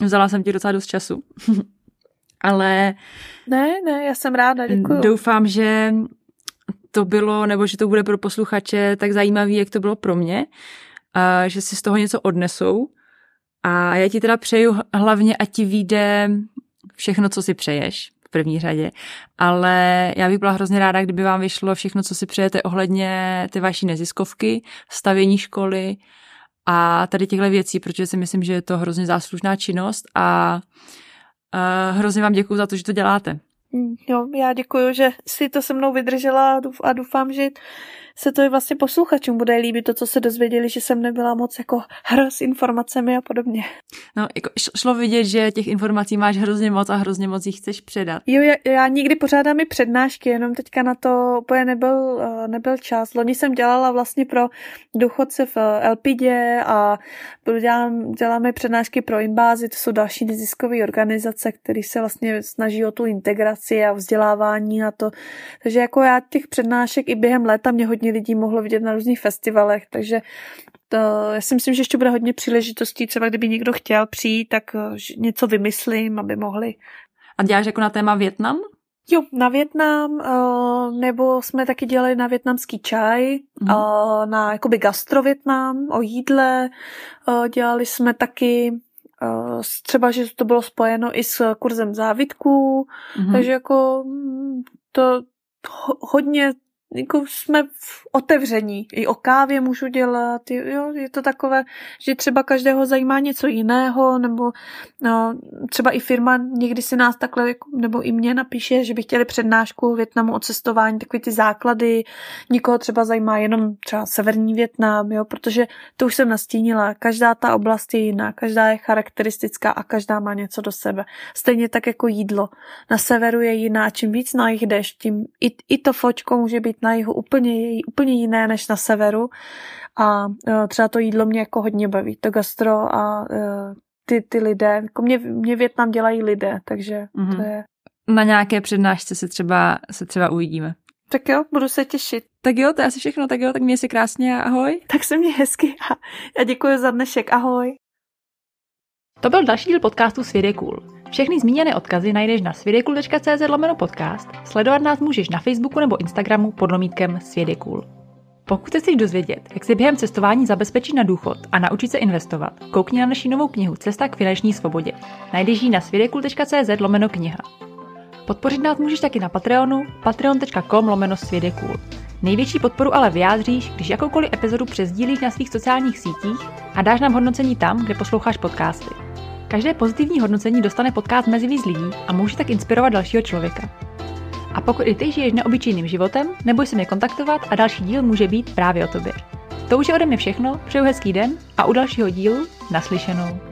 Vzala jsem ti docela dost času. [laughs] Ale... Ne, ne, já jsem ráda, děkuji. Doufám, že to bylo, nebo že to bude pro posluchače tak zajímavý, jak to bylo pro mě, a že si z toho něco odnesou. A já ti teda přeju hlavně, ať ti vyjde všechno, co si přeješ první řadě. Ale já bych byla hrozně ráda, kdyby vám vyšlo všechno, co si přejete ohledně ty vaší neziskovky, stavění školy a tady těchto věcí, protože si myslím, že je to hrozně záslužná činnost a hrozně vám děkuji za to, že to děláte. Jo, já děkuji, že si to se mnou vydržela a doufám, že se to i vlastně posluchačům bude líbit, to, co se dozvěděli, že jsem nebyla moc jako hra s informacemi a podobně. No, jako šlo vidět, že těch informací máš hrozně moc a hrozně moc jich chceš předat. Jo, já, já nikdy pořádám i přednášky, jenom teďka na to úplně nebyl, eh, nebyl čas. Loni jsem dělala vlastně pro důchodce v Elpidě a dělám, děláme přednášky pro Inbázy, to jsou další neziskové organizace, které se vlastně snaží o tu integraci a vzdělávání a to. Takže jako já těch přednášek i během léta mě hodně lidí mohlo vidět na různých festivalech, takže to, já si myslím, že ještě bude hodně příležitostí, třeba kdyby někdo chtěl přijít, tak eh, něco vymyslím, aby mohli. A děláš jako na téma Větnam? Jo, na Větnam, eh, nebo jsme taky dělali na větnamský čaj, mm. na jakoby gastrovětnam, o jídle, dělali jsme taky třeba, že to bylo spojeno i s kurzem závitků, mm. takže jako mm, to hodně jako jsme v otevření. I o kávě můžu dělat, jo, je to takové, že třeba každého zajímá něco jiného, nebo no, třeba i firma někdy si nás takhle, jako, nebo i mě napíše, že by chtěli přednášku Větnamu o cestování, takové ty základy, nikoho třeba zajímá jenom třeba severní Větnam, jo, protože to už jsem nastínila, každá ta oblast je jiná, každá je charakteristická a každá má něco do sebe. Stejně tak jako jídlo. Na severu je jiná, čím víc na jich jdeš, tím i, i to fočko může být na jihu úplně, úplně jiné než na severu a uh, třeba to jídlo mě jako hodně baví, to gastro a uh, ty, ty lidé, jako mě, mě Větnam dělají lidé, takže mm-hmm. to je... Na nějaké přednášce se třeba, se třeba uvidíme. Tak jo, budu se těšit. Tak jo, to je asi všechno, tak jo, tak mě si krásně a ahoj. Tak se mě hezky a já děkuji za dnešek, ahoj. To byl další díl podcastu Svět je cool. Všechny zmíněné odkazy najdeš na svědekul.cz lomeno podcast, sledovat nás můžeš na Facebooku nebo Instagramu pod lomítkem Svědekul. Pokud se chceš dozvědět, jak si během cestování zabezpečit na důchod a naučit se investovat, koukni na naši novou knihu Cesta k finanční svobodě. Najdeš ji na svědekul.cz lomeno kniha. Podpořit nás můžeš taky na Patreonu patreon.com lomeno svědekul. Největší podporu ale vyjádříš, když jakoukoliv epizodu přezdílíš na svých sociálních sítích a dáš nám hodnocení tam, kde posloucháš podcasty. Každé pozitivní hodnocení dostane podcast mezi víc lidí a může tak inspirovat dalšího člověka. A pokud i ty žiješ neobyčejným životem, neboj se mě kontaktovat a další díl může být právě o tobě. To už je ode mě všechno, přeju hezký den a u dalšího dílu naslyšenou.